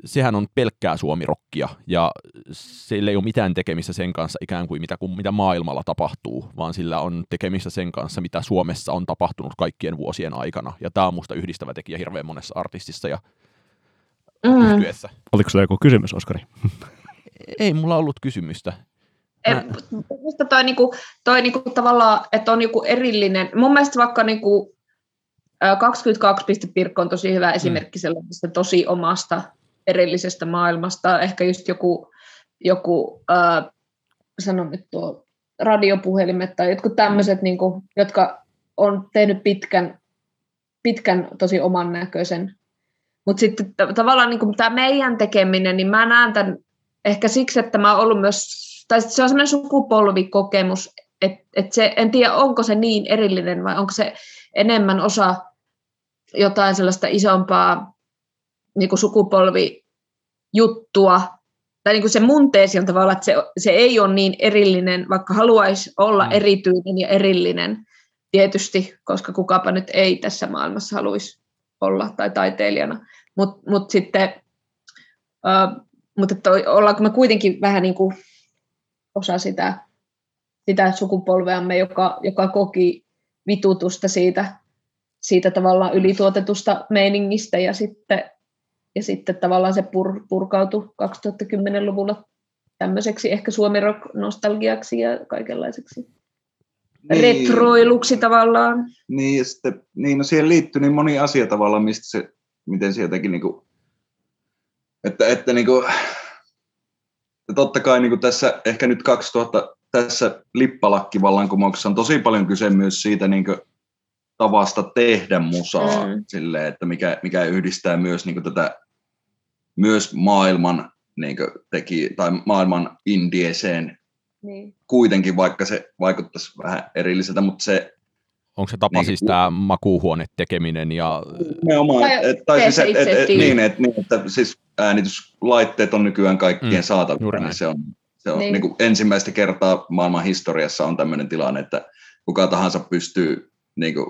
sehän on pelkkää suomirokkia, ja sillä ei ole mitään tekemistä sen kanssa ikään kuin mitä, kuin mitä maailmalla tapahtuu, vaan sillä on tekemistä sen kanssa, mitä Suomessa on tapahtunut kaikkien vuosien aikana, ja tämä on musta yhdistävä tekijä hirveän monessa artistissa ja mm. yhtyessä. Oliko sulla joku kysymys, Oskari? ei mulla ollut kysymystä. Mä... Minusta toi, niinku, toi niinku tavallaan, että on joku erillinen, mun mielestä vaikka niinku, 22 Pirkko on tosi hyvä esimerkki mm. sellaisesta tosi omasta erillisestä maailmasta. Ehkä just joku, joku äh, sanon nyt tuo radiopuhelimet tai jotkut tämmöiset, niin jotka on tehnyt pitkän, pitkän tosi oman näköisen. Mutta sitten tavallaan niin tämä meidän tekeminen, niin mä näen tämän ehkä siksi, että mä oon ollut myös, tai se on semmoinen sukupolvikokemus, että et se, en tiedä onko se niin erillinen vai onko se enemmän osa jotain sellaista isompaa niin kuin sukupolvijuttua, tai niin kuin se mun teesi on tavallaan, että se, se ei ole niin erillinen, vaikka haluaisi olla mm. erityinen ja erillinen, tietysti, koska kukapa nyt ei tässä maailmassa haluaisi olla tai taiteilijana. Mutta mut sitten, äh, mutta että ollaanko me kuitenkin vähän niin kuin osa sitä, sitä sukupolveamme, joka, joka koki vitutusta siitä, siitä tavallaan ylituotetusta meiningistä ja sitten ja sitten tavallaan se pur, purkautui 2010-luvulla tämmöiseksi ehkä suomi nostalgiaksi ja kaikenlaiseksi niin. retroiluksi tavallaan. Niin, ja sitten, niin no siihen liittyy niin moni asia tavallaan, mistä se, miten se jotenkin niin kuin, että, että niin kuin, totta kai niin kuin tässä ehkä nyt 2000, tässä lippalakkivallankumouksessa on tosi paljon kyse myös siitä niin kuin, tavasta tehdä musaa, mm. silleen, että mikä, mikä yhdistää myös niin kuin, tätä myös maailman niin kuin, teki, tai maailman indieeseen niin. kuitenkin, vaikka se vaikuttaisi vähän erilliseltä, mutta se Onko se tapa niin, siis tämä makuuhuone tekeminen ja... Nimenomaan, tai, et, tai siis, et, et, et, niin, et, niin, että siis äänityslaitteet on nykyään kaikkien mm, saatavilla, niin se on, se on niin. Niin kuin ensimmäistä kertaa maailman historiassa on tämmöinen tilanne, että kuka tahansa pystyy niin kuin,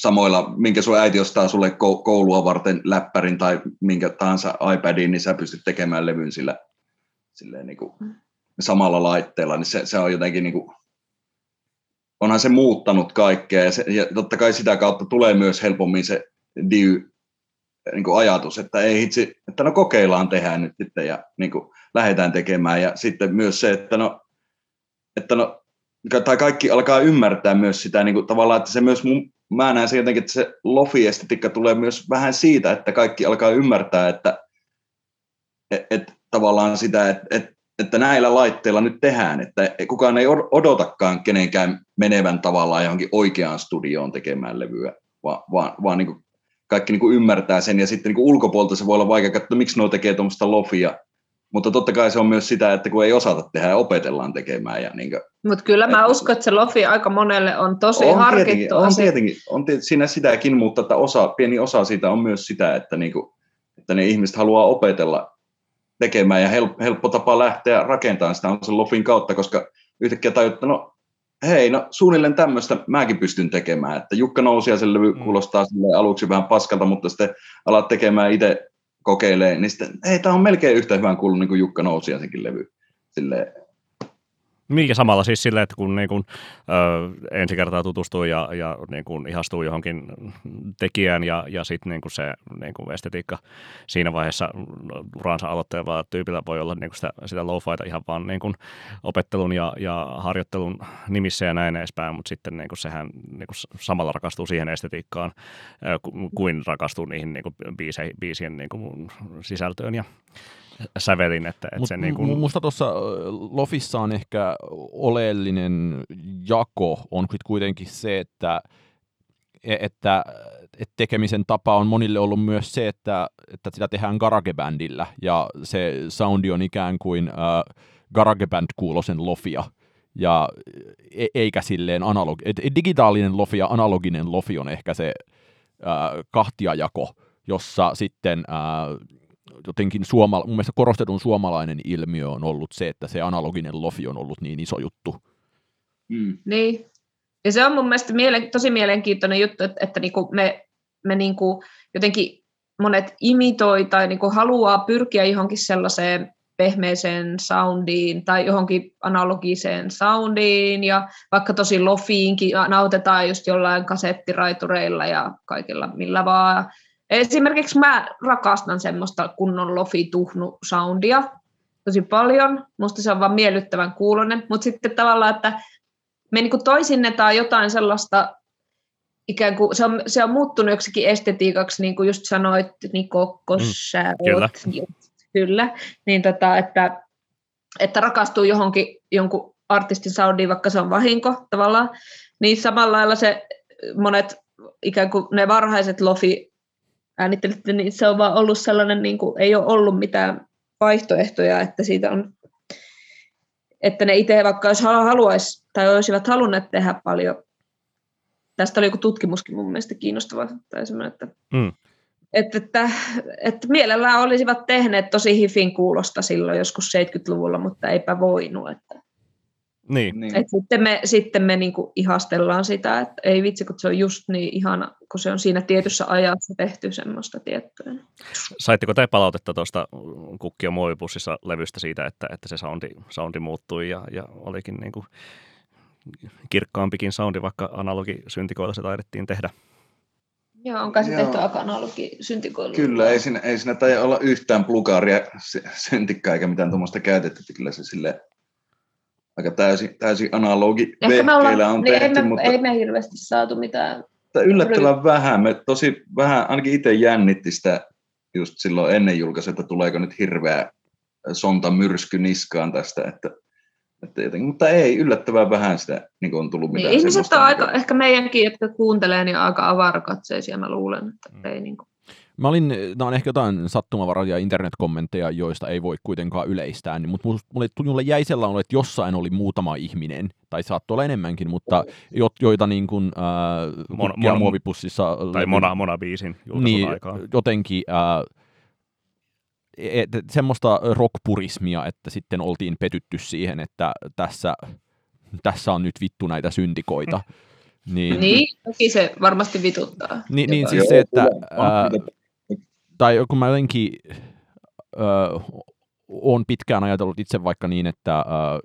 samoilla, minkä sun äiti ostaa sulle koulua varten läppärin tai minkä tahansa iPadin, niin sä pystyt tekemään levyn sillä silleen niin kuin samalla laitteella, niin se, se on jotenkin niin kuin, onhan se muuttanut kaikkea. Ja, se, ja totta kai sitä kautta tulee myös helpommin se diy, niin kuin ajatus, että ei hitsi, että no kokeillaan tehdään nyt sitten ja niin kuin lähdetään tekemään. Ja sitten myös se, että no, että no tai kaikki alkaa ymmärtää myös sitä niin kuin, tavallaan, että se myös mun mä näen se jotenkin, että se lofi-estetiikka tulee myös vähän siitä, että kaikki alkaa ymmärtää, että et, et, tavallaan sitä, että et, että näillä laitteilla nyt tehdään, että kukaan ei odotakaan kenenkään menevän tavallaan johonkin oikeaan studioon tekemään levyä, vaan, vaan, vaan niin kuin kaikki niin kuin ymmärtää sen, ja sitten niin kuin ulkopuolta se voi olla vaikea katsoa, miksi nuo tekee tuommoista lofia, mutta totta kai se on myös sitä, että kun ei osata tehdä ja opetellaan tekemään. Ja niin Mutta kyllä mä että, uskon, että se lofi aika monelle on tosi on harkittu. Tietenkin, on tietenkin, on tietenkin siinä sitäkin, mutta että osa, pieni osa siitä on myös sitä, että, niin kuin, että ne ihmiset haluaa opetella tekemään ja helppo, helppo tapa lähteä rakentamaan sitä on sen lofin kautta, koska yhtäkkiä tajuttaa, no hei, no suunnilleen tämmöistä mäkin pystyn tekemään, että Jukka nousi ja se levy mm. kuulostaa aluksi vähän paskalta, mutta sitten alat tekemään itse kokeilee, niin sitten, hei, tämä on melkein yhtä hyvän kuullut niin kuin Jukka Nousiaisenkin levy. Silleen, ja samalla siis silleen, että kun niin kuin, ö, ensi kertaa tutustuu ja, ja niin kuin ihastuu johonkin tekijään ja, ja sitten niin se niin kuin estetiikka siinä vaiheessa uransa aloittelevalla tyypillä voi olla niin kuin sitä, sitä low ihan vaan niin kuin opettelun ja, ja harjoittelun nimissä ja näin edespäin, mutta sitten niin kuin sehän niin kuin samalla rakastuu siihen estetiikkaan kuin rakastuu niihin niin kuin biisien niin kuin sisältöön ja sävelin. Että, että Mut, se niin kuin... Musta tuossa Lofissa on ehkä oleellinen jako on kuitenkin se, että, e, että, että tekemisen tapa on monille ollut myös se, että, että sitä tehdään garagebändillä ja se soundi on ikään kuin äh, garageband kuulosen lofia ja e, eikä silleen analogi, et digitaalinen lofi ja analoginen lofi on ehkä se äh, kahtiajako, jossa sitten äh, jotenkin suomala, mun mielestä korostetun suomalainen ilmiö on ollut se, että se analoginen lofi on ollut niin iso juttu. Mm. Niin. Ja se on mun mielestä mielen, tosi mielenkiintoinen juttu, että, että niinku me, me niinku jotenkin monet imitoi tai niinku haluaa pyrkiä johonkin sellaiseen pehmeeseen soundiin tai johonkin analogiseen soundiin ja vaikka tosi lofiinkin nautetaan just jollain kasettiraitureilla ja kaikilla millä vaan. Esimerkiksi mä rakastan semmoista kunnon lofi-tuhnu soundia tosi paljon. Musta se on vaan miellyttävän kuulonen. Mutta sitten tavallaan, että me niin toisinnetaan jotain sellaista, ikään kuin se on, se on muuttunut joksikin estetiikaksi, niin kuin just sanoit, niin kokkosääot. Mm, kyllä. kyllä. Niin tota, että, että rakastuu johonkin jonkun artistin soundiin, vaikka se on vahinko tavallaan. Niin samalla lailla se monet ikään kuin ne varhaiset lofi äänittelitte, niin se on vaan ollut sellainen, niin kuin, ei ole ollut mitään vaihtoehtoja, että siitä on, että ne itse vaikka jos haluaisi tai olisivat halunneet tehdä paljon, tästä oli joku tutkimuskin mun mielestä kiinnostava, tai että, mm. että, että, että, mielellään olisivat tehneet tosi hifin kuulosta silloin joskus 70-luvulla, mutta eipä voinut, että niin. niin. Et sitten me, sitten me niinku ihastellaan sitä, että ei vitsi, kun se on just niin ihana, kun se on siinä tietyssä ajassa tehty semmoista tiettyä. Saitteko te palautetta tuosta kukkio muovipussissa levystä siitä, että, että se soundi, soundi muuttui ja, ja olikin niinku kirkkaampikin soundi, vaikka analogisyntikoilla se taidettiin tehdä? Joo, onko se Joo. tehty aika analogisyntikoilla? Kyllä, ei siinä, ei siinä taida olla yhtään plugaaria syntikkaa eikä mitään tuommoista käytetty, kyllä se sille aika täysin, täysin analogi vehkeillä on niin tehty. Ei me, mutta, ei me hirveästi saatu mitään. Yllättävän vähän. Me tosi vähän, ainakin itse jännitti sitä just silloin ennen julkaisua, että tuleeko nyt hirveä sonta myrsky niskaan tästä, että, että jotenkin, mutta ei, yllättävän vähän sitä niin on tullut mitään niin, Ihmiset on aika, ehkä meidänkin, jotka kuuntelee, niin aika avarakatseisia, mä luulen, että mm. ei niin kuin Mä olin, nämä on ehkä jotain sattumavaroja internet-kommentteja, joista ei voi kuitenkaan yleistää, niin, mutta mulle, mulle jäi sellainen, että jossain oli muutama ihminen, tai saattoi olla enemmänkin, mutta jo, joita niin kuin, äh, Mon, mon, muovipussissa... Tai levy, mona, mona biisin niin, aikaan. jotenkin... Äh, et, et, semmoista rockpurismia, että sitten oltiin petytty siihen, että tässä, tässä on nyt vittu näitä syntikoita. Niin, niin toki se varmasti vituttaa. Niin, niin siis se, että ää, tai kun mä jotenkin öö, on pitkään ajatellut itse vaikka niin, että öö,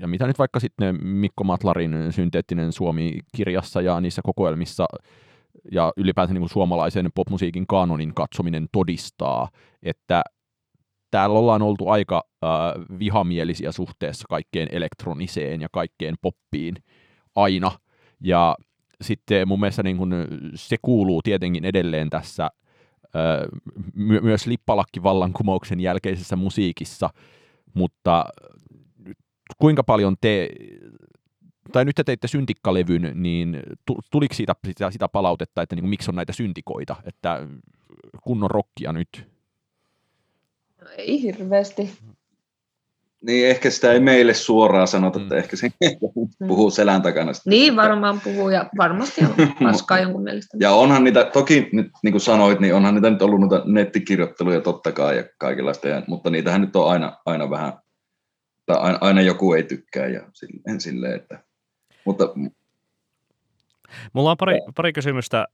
ja mitä nyt vaikka sitten Mikko Matlarin synteettinen Suomi-kirjassa ja niissä kokoelmissa ja ylipäätään niin kuin suomalaisen popmusiikin kanonin katsominen todistaa, että täällä ollaan oltu aika äh, vihamielisiä suhteessa kaikkeen elektroniseen ja kaikkeen poppiin aina. Ja sitten mun mielestä niin kun se kuuluu tietenkin edelleen tässä my- myös lippalakkivallankumouksen jälkeisessä musiikissa, mutta kuinka paljon te, tai nyt te teitte syntikkalevyn, niin tuliko siitä sitä, sitä palautetta, että niin kuin, miksi on näitä syntikoita, että kunnon rokkia nyt? No ei hirveästi. Niin, ehkä sitä ei meille suoraan sanota, että mm. ehkä se puhuu selän takana. Niin, varmaan puhuu ja varmasti on paskaa jonkun mielestä. Ja onhan niitä, toki nyt niin kuin sanoit, niin onhan niitä nyt ollut noita nettikirjoitteluja totta kai ja kaikenlaista, ja, mutta niitähän nyt on aina, aina vähän, tai aina, aina joku ei tykkää ja silleen, silleen että, mutta Mulla on pari, pari kysymystä.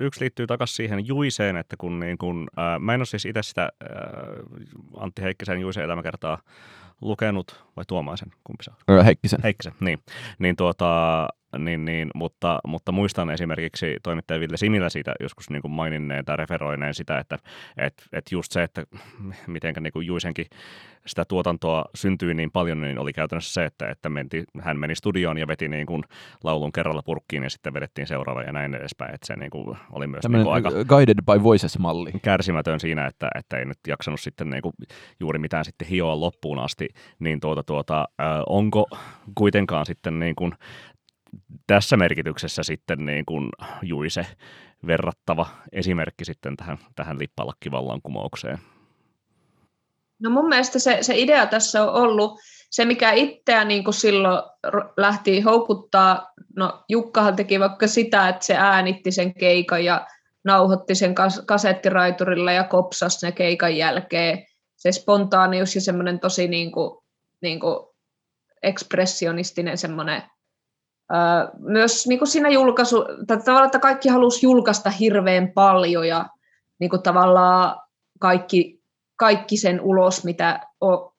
Yksi liittyy takaisin siihen Juiseen, että kun, niin kun mä en ole siis itse sitä Antti Heikkisen Juisen elämäkertaa lukenut, vai Tuomaisen, kumpi se on? Heikkisen. Heikkisen, niin. niin, tuota, niin, niin mutta, mutta, muistan esimerkiksi toimittaja Ville Similä siitä joskus niin kuin maininneen tai referoineen sitä, että et, et just se, että miten niin Juisenkin sitä tuotantoa syntyi niin paljon, niin oli käytännössä se, että, että menti, hän meni studioon ja veti niin kuin laulun kerralla purkkiin ja sitten vedettiin seuraava ja näin edespäin. Että se niin kuin oli myös niin kuin aika guided by voices-malli. Kärsimätön siinä, että, että ei nyt jaksanut sitten niin kuin juuri mitään sitten hioa loppuun asti. Niin tuota, tuota, onko kuitenkaan sitten niin kuin tässä merkityksessä sitten niin kuin Juise verrattava esimerkki sitten tähän, tähän lippalakkivallankumoukseen? No mun mielestä se, se idea tässä on ollut se, mikä itseä niin kuin silloin lähti houkuttaa, no Jukkahan teki vaikka sitä, että se äänitti sen keikan ja nauhoitti sen kas- kasettiraiturilla ja kopsas ne keikan jälkeen. Se spontaanius ja semmoinen tosi niin kuin, niin kuin ekspressionistinen semmoinen myös niin kuin siinä julkaisu, tai tavallaan, että kaikki halusi julkaista hirveän paljon ja niin kuin tavallaan kaikki, kaikki sen ulos, mitä o,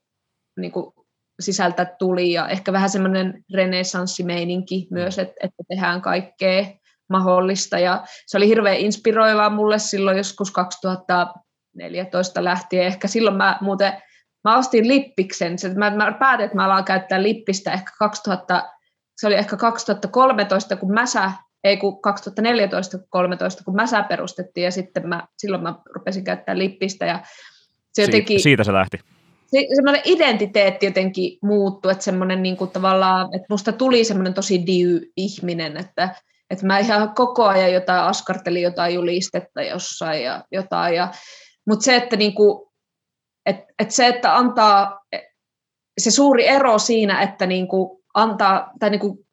niin kuin sisältä tuli. Ja ehkä vähän semmoinen renesanssimeininki myös, että, että tehdään kaikkea mahdollista. Ja se oli hirveän inspiroivaa mulle silloin joskus 2014 lähtien. Ehkä silloin mä muuten, mä ostin lippiksen, mä, mä päätin, että mä alan käyttää lippistä ehkä 2000 se oli ehkä 2013, kun Mäsä, ei kun 2014-2013, kun Mäsä perustettiin ja sitten mä, silloin mä rupesin käyttämään lippistä ja se jotenkin, siitä se lähti. Se, semmoinen identiteetti jotenkin muuttui, että semmoinen niin kuin tavallaan, että musta tuli semmoinen tosi diy-ihminen, että, että mä ihan koko ajan jotain askartelin jotain julistetta jossain ja jotain, ja, mutta se, että niin kuin, että, että se, että antaa se suuri ero siinä, että niin kuin antaa tai niin kuin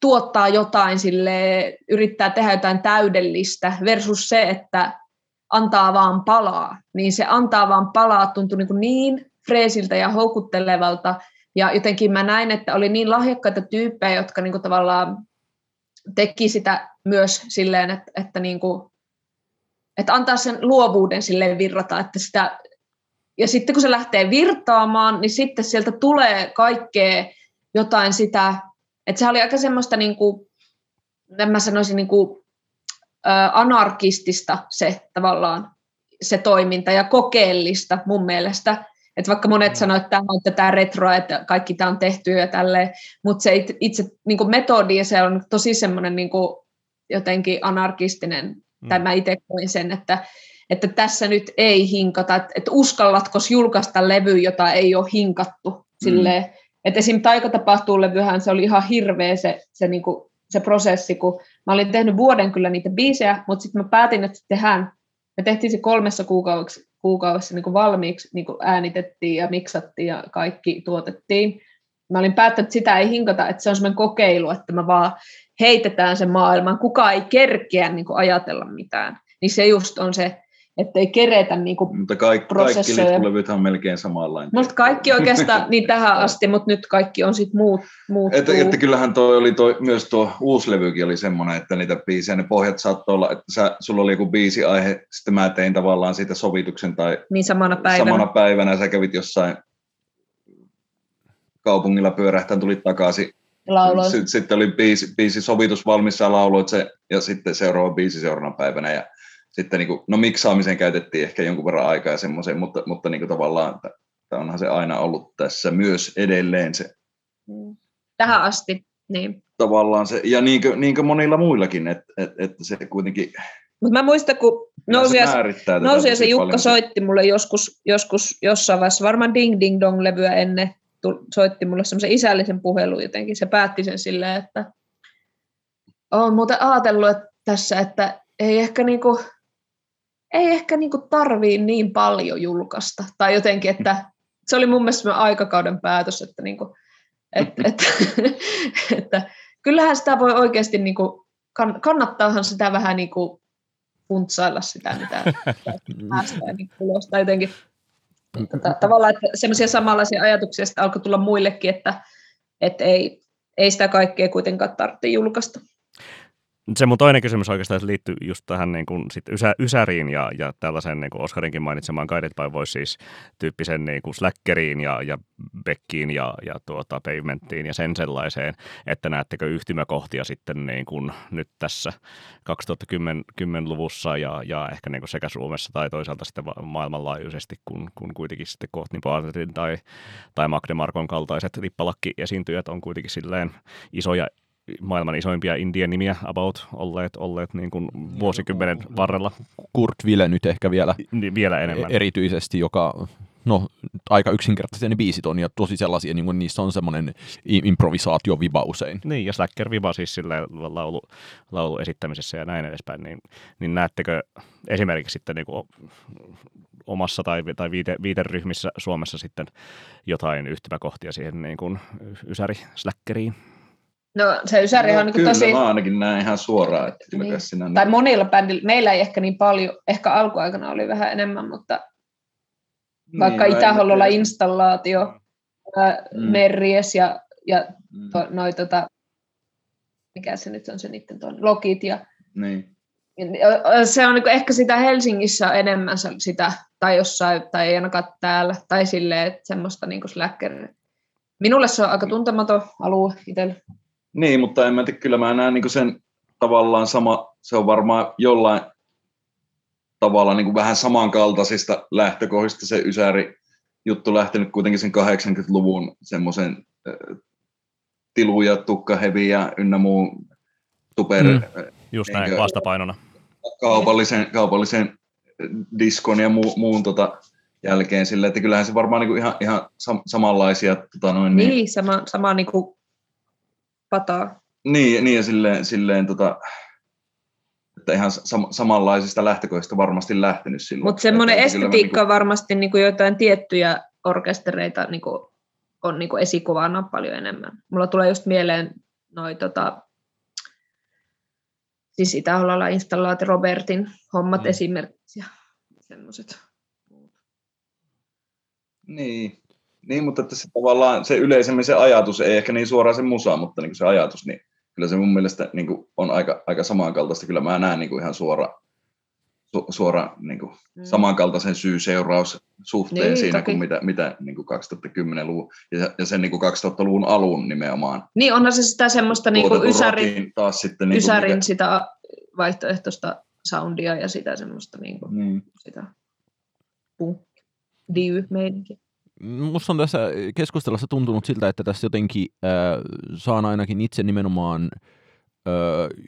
tuottaa jotain sille, yrittää tehdä jotain täydellistä versus se, että antaa vaan palaa, niin se antaa vaan palaa tuntui niin, niin freesiltä ja houkuttelevalta, ja jotenkin mä näin, että oli niin lahjakkaita tyyppejä, jotka niin kuin tavallaan teki sitä myös silleen, että, että, niin kuin, että antaa sen luovuuden silleen virrata, että sitä, ja sitten kun se lähtee virtaamaan, niin sitten sieltä tulee kaikkea jotain sitä, että se oli aika semmoista, niin kuin, mä sanoisin, niin kuin, anarkistista se tavallaan se toiminta ja kokeellista mun mielestä. Että vaikka monet mm. sanoivat, että tämä on tätä retroa, että kaikki tämä on tehty ja tälleen, mutta se itse, niin kuin metodi, se on tosi semmoinen niin kuin jotenkin anarkistinen, mm. tai mä itse koin sen, että, että tässä nyt ei hinkata, että, että uskallatko julkaista levy, jota ei ole hinkattu mm. silleen, että esim. levyhän se oli ihan hirveä se, se, niinku, se prosessi, kun mä olin tehnyt vuoden kyllä niitä biisejä, mutta sitten mä päätin, että tehdään, me tehtiin se kolmessa kuukaudessa, kuukaudessa niin valmiiksi, niin äänitettiin ja miksattiin ja kaikki tuotettiin. Mä olin päättänyt, että sitä ei hinkata, että se on semmoinen kokeilu, että mä vaan heitetään se maailman, kukaan ei kerkeä niin ajatella mitään. Niin se just on se, että ei keretä niin kuin Mutta kaikki, kaikki on melkein samanlainen. Mutta kaikki oikeastaan niin tähän asti, mutta nyt kaikki on sitten muut, muuttuu. Että, että kyllähän toi oli toi, myös tuo uusi levykin oli semmoinen, että niitä biisejä, ne pohjat saattoi olla, että sä, sulla oli joku biisiaihe, sitten mä tein tavallaan siitä sovituksen tai niin samana päivänä. samana päivänä sä kävit jossain kaupungilla pyörähtään, tulit takaisin. Sitten, sitten oli biisi, biisi sovitus valmis, sä lauloit se, ja sitten seuraava biisi seuraavana päivänä, ja sitten niin kuin, no miksaamiseen käytettiin ehkä jonkun verran aikaa ja semmoiseen, mutta, mutta niin kuin tavallaan, että, onhan se aina ollut tässä myös edelleen se. Mm. Tähän asti, niin. Tavallaan se, ja niin kuin, niin kuin monilla muillakin, että, että, se kuitenkin... Mutta mä muistan, kun nousi ja, nousi ja se Jukka paljon. soitti mulle joskus, joskus jossain vaiheessa, varmaan Ding Ding Dong-levyä ennen, soitti mulle semmoisen isällisen puhelun jotenkin. Se päätti sen silleen, että olen muuten ajatellut että tässä, että ei ehkä niinku, ei ehkä niin tarvii niin paljon julkaista. Tai jotenkin, että se oli mun mielestä aikakauden päätös, että, niin kuin, että, että, että kyllähän sitä voi oikeasti, niin kuin, kannattaahan sitä vähän niin kuin funtsailla sitä, mitä päästään niin ulos. Tai jotenkin että, tavallaan, että semmoisia samanlaisia ajatuksia sitten alkoi tulla muillekin, että, että ei, ei sitä kaikkea kuitenkaan tarvitse julkaista. Se mun toinen kysymys oikeastaan liittyy just tähän niin kuin sit ysä, Ysäriin ja, ja tällaisen niin kuin Oskarinkin mainitsemaan Guided by Voices tyyppisen niin kuin Slackeriin ja, ja Beckiin ja, ja tuota, Pavementtiin ja sen sellaiseen, että näettekö yhtymäkohtia sitten niin kuin nyt tässä 2010-luvussa ja, ja ehkä niin kuin sekä Suomessa tai toisaalta sitten maailmanlaajuisesti, kun, kun kuitenkin sitten Courtney Barnettin tai, tai Magde Markon kaltaiset lippalakki-esiintyjät on kuitenkin silleen isoja maailman isoimpia indien nimiä about olleet, olleet niin kuin vuosikymmenen varrella. Kurt Ville nyt ehkä vielä, niin vielä enemmän. erityisesti, joka no, aika yksinkertaisia ne biisit on ja tosi sellaisia, niin kuin niissä on semmoinen improvisaatioviba usein. Niin, ja Slacker-viba siis sille laulu, laulu esittämisessä ja näin edespäin, niin, niin näettekö esimerkiksi sitten niin kuin omassa tai, tai viite, viiteryhmissä Suomessa sitten jotain yhtymäkohtia siihen niin kuin ysäri-släkkeriin? No se Ysäri no, on niin kyllä, tosi... mä ainakin näen ihan suoraan. Että kyllä Niin. siinä Tai niin, monilla bändillä, meillä ei ehkä niin paljon, ehkä alkuaikana oli vähän enemmän, mutta vaikka no en mä Itä-Hollolla installaatio, ää, Mm. Merries ja, ja Mm, to, noi, tota, mikä se nyt on se niiden tuon, Lokit ja Niin. se on niin ehkä sitä Helsingissä enemmän sitä, tai jossain, tai ei ainakaan täällä, tai silleen, että semmoista niin slacker. Minulle se on aika tuntematon alue itsellä. Niin, mutta en mä tiedä, kyllä mä näen niin sen tavallaan sama, se on varmaan jollain tavalla niin kuin vähän samankaltaisista lähtökohdista se Ysäri juttu lähtenyt kuitenkin sen 80-luvun semmoisen tilu ja tukka hevi ja ynnä muu super Mm. Just näin Eikö- vastapainona. kaupallisen, kaupallisen diskon ja muu, muun tota jälkeen sille, että kyllähän se varmaan niin kuin ihan, ihan sam- samanlaisia tota noin, Niin, niin, niin sama, sama niin kuin pataa. Niin, niin ja silleen, silleen tota, että ihan sam- samanlaisista lähtökohdista varmasti lähtenyt silloin. Mutta semmoinen Että estetiikka niinku- varmasti niin kuin jotain tiettyjä orkestereita niin kuin on niin kuin esikuvana paljon enemmän. Mulla tulee just mieleen noi, tota, siis Itä-Hollalla installaati Robertin hommat Mm. mm. esimerkiksi ja semmoiset. Niin. Niin, mutta että se tavallaan se yleisemmin se ajatus, ei ehkä niin suoraan se musa, mutta niin se ajatus, niin kyllä se mun mielestä niin kuin on aika, aika samankaltaista. Kyllä mä näen niin kuin ihan suora, su, suora niin kuin Mm. samankaltaisen syy-seuraus suhteen Niin, siinä toki. kuin mitä, mitä niin kuin 2010-luvun ja, ja sen niin kuin 2000-luvun alun nimenomaan. Niin onhan se sitä semmoista niin kuin Ysärin, taas sitten niin kuin Ysärin mikä, sitä vaihtoehtoista soundia ja sitä semmoista niin kuin, niin. sitä punk, diy meininkiä. Musta on tässä keskustelussa tuntunut siltä, että tässä jotenkin äh, saan ainakin itse nimenomaan äh,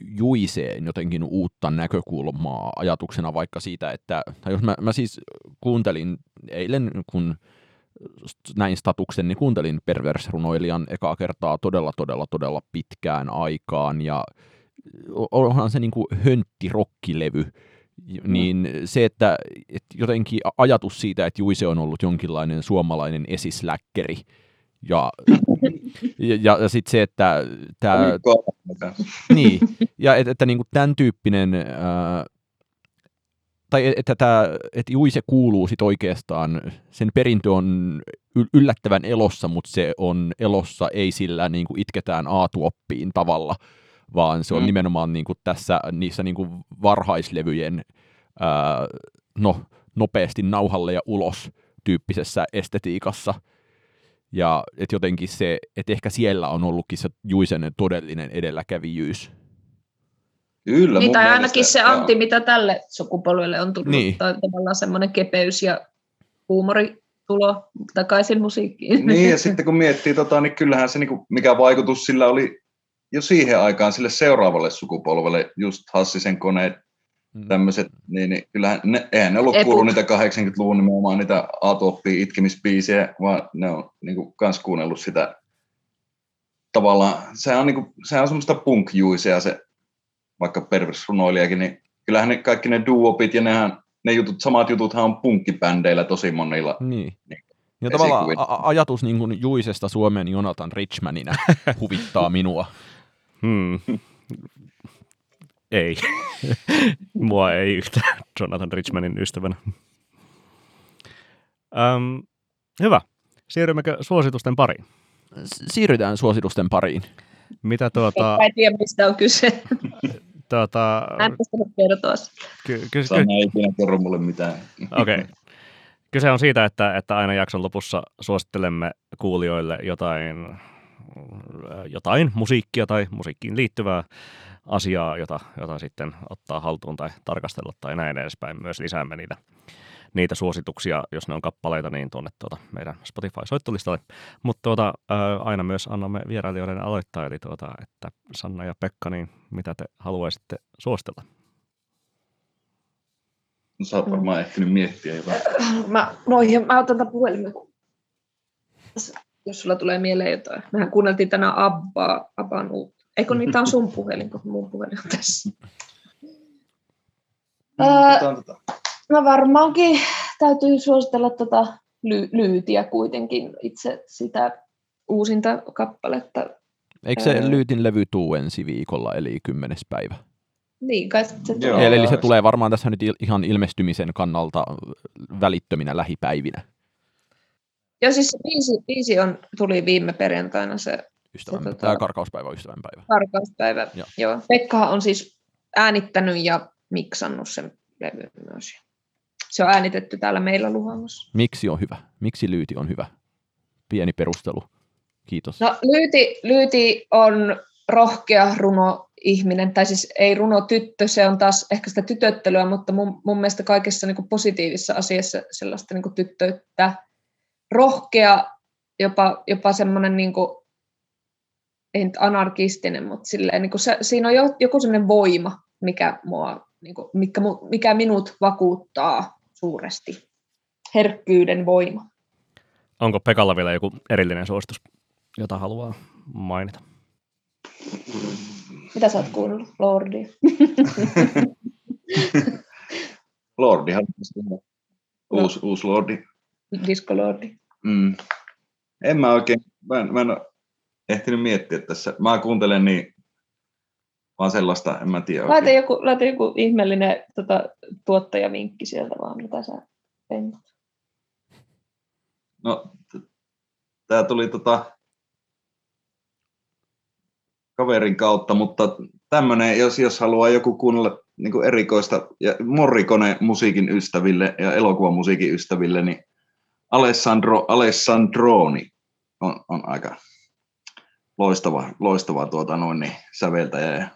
juiseen jotenkin uutta näkökulmaa ajatuksena vaikka siitä, että tai jos mä, mä siis kuuntelin eilen, kun näin statuksen, niin kuuntelin Pervers-runoilijan ekaa kertaa todella, todella, todella pitkään aikaan, ja onhan se niin kuin hönttirokkilevy, niin se, että, että jotenkin ajatus siitä, että Juise on ollut jonkinlainen suomalainen esisläkkeri, ja, ja, ja, sitten se, että tämä, niin, ja että, että niin kuin tämän tyyppinen, ää, tai että, tämä, että Juise kuuluu sit oikeastaan, sen perintö on yllättävän elossa, mutta se on elossa ei sillä niin kuin itketään aatuoppiin tavalla, vaan se on Mm. nimenomaan niin kuin tässä niissä niin kuin varhaislevyjen ää, no, nopeasti nauhalle ja ulos tyyppisessä estetiikassa. Ja että jotenkin se, että ehkä siellä on ollutkin se Juisen todellinen edelläkävijyys. Kyllä, Niin, tai mielestä, ainakin se joo. anti, mitä tälle sukupolvelle on tullut, Niin. niin. tai tavallaan semmoinen kepeys ja huumori tulo takaisin musiikkiin. Niin, ja sitten kun miettii, tota, niin kyllähän se, niin kuin, mikä vaikutus sillä oli jo siihen aikaan sille seuraavalle sukupolvelle, just Hassisen koneet, Mm. tämmöiset, niin, niin kyllähän ne, eihän ne ollut kuullut niitä 80-luvun nimenomaan niitä Aatoppia itkemisbiisejä, vaan ne on niin kuin, kans kuunnellut sitä tavallaan, sehän on, niin kuin, sehän on semmoista punk se, vaikka perversrunoilijakin, niin kyllähän ne, kaikki ne duopit ja nehän, ne jutut, samat jututhan on punkkibändeillä tosi monilla. Niin. Niin. Ja tavallaan ajatus niin kuin Juisesta Suomen Jonathan Richmanina huvittaa minua. Hmm. Ei. Mua ei yhtään Jonathan Richmanin ystävänä. Öm, hyvä. Siirrymmekö suositusten pariin? Siirrytään suositusten pariin. Mitä tuota, en tiedä, mistä on kyse. Tota, Mä en pystynyt kertoa sitä. ky- ky- ky- Sanna ei ikinä kerro mulle mitään. Okei. Okay. Kyse on siitä, että, että aina jakson lopussa suosittelemme kuulijoille jotain, jotain musiikkia tai musiikkiin liittyvää asiaa, jota, jota sitten ottaa haltuun tai tarkastella tai näin edespäin. Myös lisäämme niitä, niitä suosituksia, jos ne on kappaleita, niin tuonne tuota meidän Spotify-soittolistalle. Mutta tuota, ää, aina myös annamme vierailijoiden aloittaa, eli tuota, että Sanna ja Pekka, niin mitä te haluaisitte suositella? No, sä oot varmaan ehtinyt miettiä jo vähän. Mä, noihin, mä otan tämän puhelimen, jos sulla tulee mieleen jotain. Mehän kuunneltiin tänään Abbaa, Abban uutta. Eikö niitä on sun puhelin, kun mun puhelin on tässä? Tota. No varmaankin täytyy suositella tota ly- lyytiä kuitenkin itse sitä uusinta kappaletta. Eikö se Öö. Lyytin levy tuu ensi viikolla, eli kymmenes päivä? Niin, kai se Joo. tulee. Eli, eli se tulee varmaan tässä nyt ihan ilmestymisen kannalta välittöminä lähipäivinä, Joo, siis se biisi, biisi on, tuli viime perjantaina se ystävän, Se tota- karkauspäivä ystävänpäivä. karkauspäivä. Joo. Joo. Pekka on siis äänittänyt ja miksannut sen levyn myös. Se on äänitetty täällä meillä Luhangossa. Miksi on hyvä? Miksi Lyyti on hyvä? Pieni perustelu. Kiitos. No Lyyti, Lyyti on rohkea runo-ihminen, tai siis ei runo-tyttö, se on taas ehkä sitä tytöttelyä, mutta mun, mun mielestä kaikessa niin kuin positiivisessa asiassa sellaista niin kuin tyttöyttä. Rohkea, jopa, jopa semmoinen, niin kuin, ei nyt anarkistinen, mutta silleen, niin kuin se, siinä on jo, joku semmoinen voima, mikä, mua, niin kuin, mikä, mikä minut vakuuttaa suuresti. Herkkyyden voima. Onko Pekalla vielä joku erillinen suositus, jota haluaa mainita? Mitä sä oot kuunnellut, Lordi? Lordihan. Uusi, uusi Lordi. Disco Lordi. Mm. En mä oikein, mä en, mä en ole ehtinyt miettiä tässä. Mä kuuntelen niin vaan sellaista, en mä tiedä Laita oikein. joku, laita joku ihmeellinen tota, tuottajavinkki sieltä vaan, mitä sä pengot. No, t- tää tuli tota kaverin kautta, mutta tämmönen, jos, jos haluaa joku kuunnella niin erikoista ja Morricone musiikin ystäville ja elokuvamusiikin ystäville, niin Alessandro Alessandroni on, on aika loistava, loistava tuota, noin, niin, säveltäjä. Ja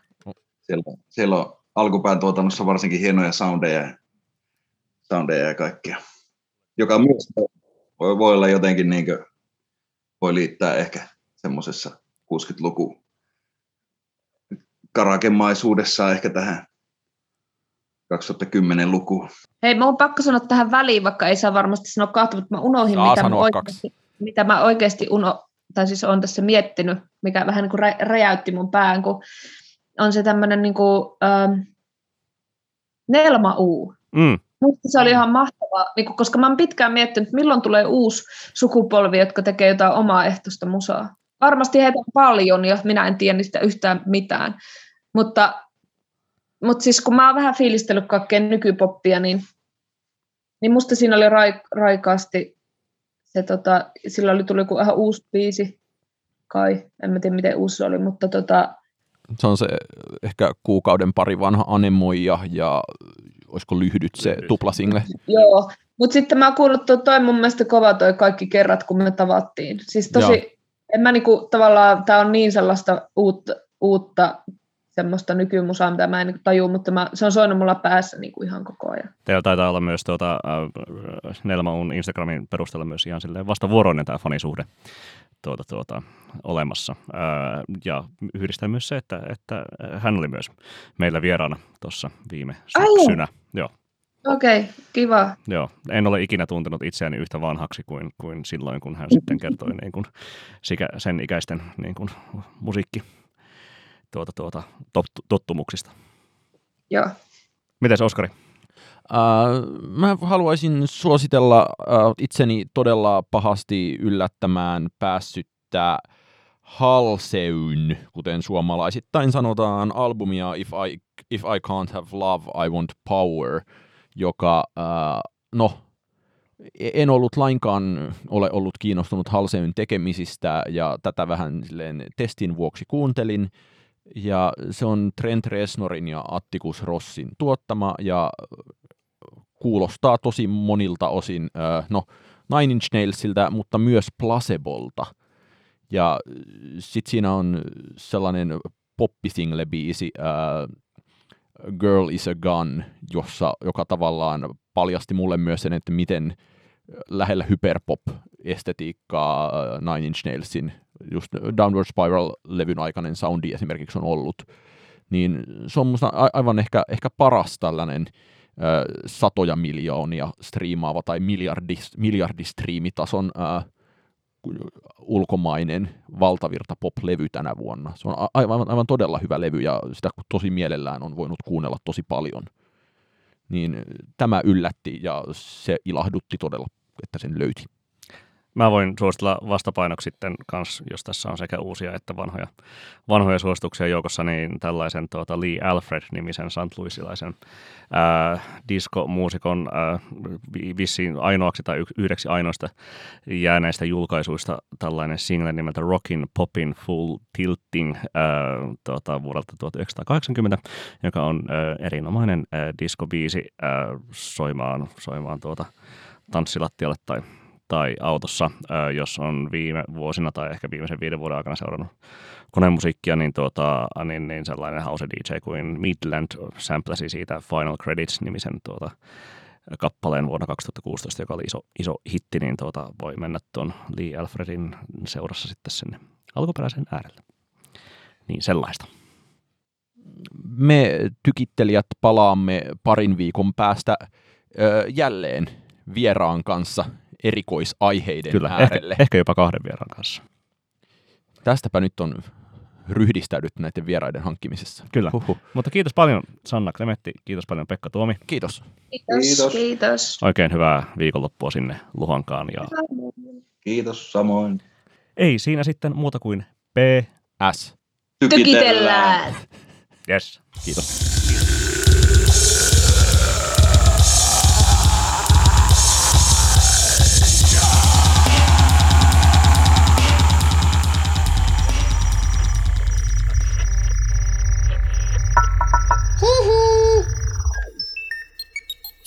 siellä, siellä on alkupään tuotannossa varsinkin hienoja soundeja, soundeja ja kaikkea, joka myös voi, voi olla jotenkin niin kuin, voi liittää ehkä semmoisessa 60-luku karakemaisuudessa ehkä tähän 2010-lukuun. Hei, mä oon pakko sanoa tähän väliin, vaikka ei saa varmasti sanoa kahta, mutta mä unohdin, Saa mitä mä, oikeasti, mitä mä oikeasti uno, tai siis on tässä miettinyt, mikä vähän niin kuin rä, räjäytti mun pään, kun on se tämmöinen niin kuin, ähm, Nelma U. Mm. Musta se oli ihan mahtavaa, niin kuin, koska mä oon pitkään miettinyt, milloin tulee uusi sukupolvi, jotka tekee jotain omaa ehtoista musaa. Varmasti heitä on paljon, ja minä en tiedä niistä yhtään mitään. Mutta, mutta siis kun mä oon vähän fiilistellyt kaikkea nykypoppia, niin, niin musta siinä oli raik, raikaasti, se, tota, sillä oli tuli joku ihan uusi biisi, kai, en mä tiedä miten uusi se oli, mutta tota, Se on se ehkä kuukauden pari vanha Anemoija ja olisiko lyhdyt se Lyhdyt. tuplasingle. Joo, mutta sitten mä oon kuullut, että toi mun mielestä kova toi kaikki kerrat, kun me tavattiin. Siis tosi, Joo. en mä niinku tavallaan, tää on niin sellaista uutta, uutta semmoista nykymusaa, mitä mä en niinku tajua, mutta mä, se on soinut mulla päässä niinku ihan koko ajan. Teillä taitaa olla myös tuota, äh, Nelmaun Instagramin perusteella myös ihan silleen vastavuoroinen tämä fanisuhde tuota, tuota, olemassa. Ää, ja yhdistää myös se, että, että hän oli myös meillä vieraana tuossa viime Ai joo. syksynä. Joo, Okei, okay, kiva. joo. En ole ikinä tuntenut itseäni yhtä vanhaksi kuin, kuin silloin, kun hän sitten kertoi niin kuin, sen ikäisten niin kuin, musiikki tuota, tuota, tot, tottumuksista. Joo. Mites Oskari? Äh, mä haluaisin suositella äh, itseni todella pahasti yllättämään päässyttä Halseyn, kuten suomalaisittain sanotaan, albumia If I, If I Can't Have Love, I Want Power, joka, äh, no, en ollut lainkaan ole ollut kiinnostunut Halseyn tekemisistä ja tätä vähän silleen testin vuoksi kuuntelin Ja se on Trent Reznorin ja Atticus Rossin tuottama ja kuulostaa tosi monilta osin, no Nine Inch Nailsiltä, mutta myös Placebolta. Ja sitten siinä on sellainen poppisingle-biisi, Girl is a Gun, jossa, joka tavallaan paljasti mulle myös sen, että miten lähellä hyperpop-estetiikkaa Nine Inch Nailsin just Downward Spiral-levyn aikainen soundi esimerkiksi on ollut, niin se on musta aivan ehkä, ehkä paras tällainen ö, satoja miljoonia striimaava tai miljardis, miljardistriimitason ö, ulkomainen valtavirta pop-levy tänä vuonna. Se on aivan, aivan todella hyvä levy ja sitä tosi mielellään on voinut kuunnella tosi paljon. Niin tämä yllätti ja se ilahdutti todella, että sen löyti. Mä voin suositella vastapainoksi sitten kans, jos tässä on sekä uusia että vanhoja, vanhoja suosituksia joukossa, niin tällaisen tuota Lee Alfred-nimisen St. Louisilaisen diskomuusikon vissiin ainoaksi tai yhdeksi ainoista jääneistä julkaisuista tällainen single nimeltä Rockin Poppin Full Tilting ää, tuota, vuodelta 1980, joka on ää, erinomainen diskobiisi soimaan, soimaan tuota, tanssilattialle tai tai autossa, jos on viime vuosina tai ehkä viimeisen viiden vuoden aikana seurannut konemusiikkia, niin, tuota, niin, niin sellainen house DJ kuin Midland samplasi siitä Final Credits-nimisen tuota, kappaleen vuonna 2016, joka oli iso, iso hitti, niin tuota, voi mennä tuon Lee Alfredin seurassa sitten sinne alkuperäisen äärelle. Niin sellaista. Me tykittelijät palaamme parin viikon päästä ö, jälleen vieraan kanssa erikoisaiheiden Kyllä, äärelle. Ehkä, ehkä jopa kahden vieraan kanssa. Tästäpä nyt on ryhdistäydytty näiden vieraiden hankkimisessa. Kyllä, Huhhuh. mutta kiitos paljon Sanna Klemetti, kiitos paljon Pekka Tuomi. Kiitos. Kiitos. Kiitos. kiitos. Oikein hyvää viikonloppua sinne Luhankaan. Ja... Kiitos samoin. Ei siinä sitten muuta kuin P. S. Tykitellään. Yes, kiitos.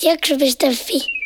Jakso.fi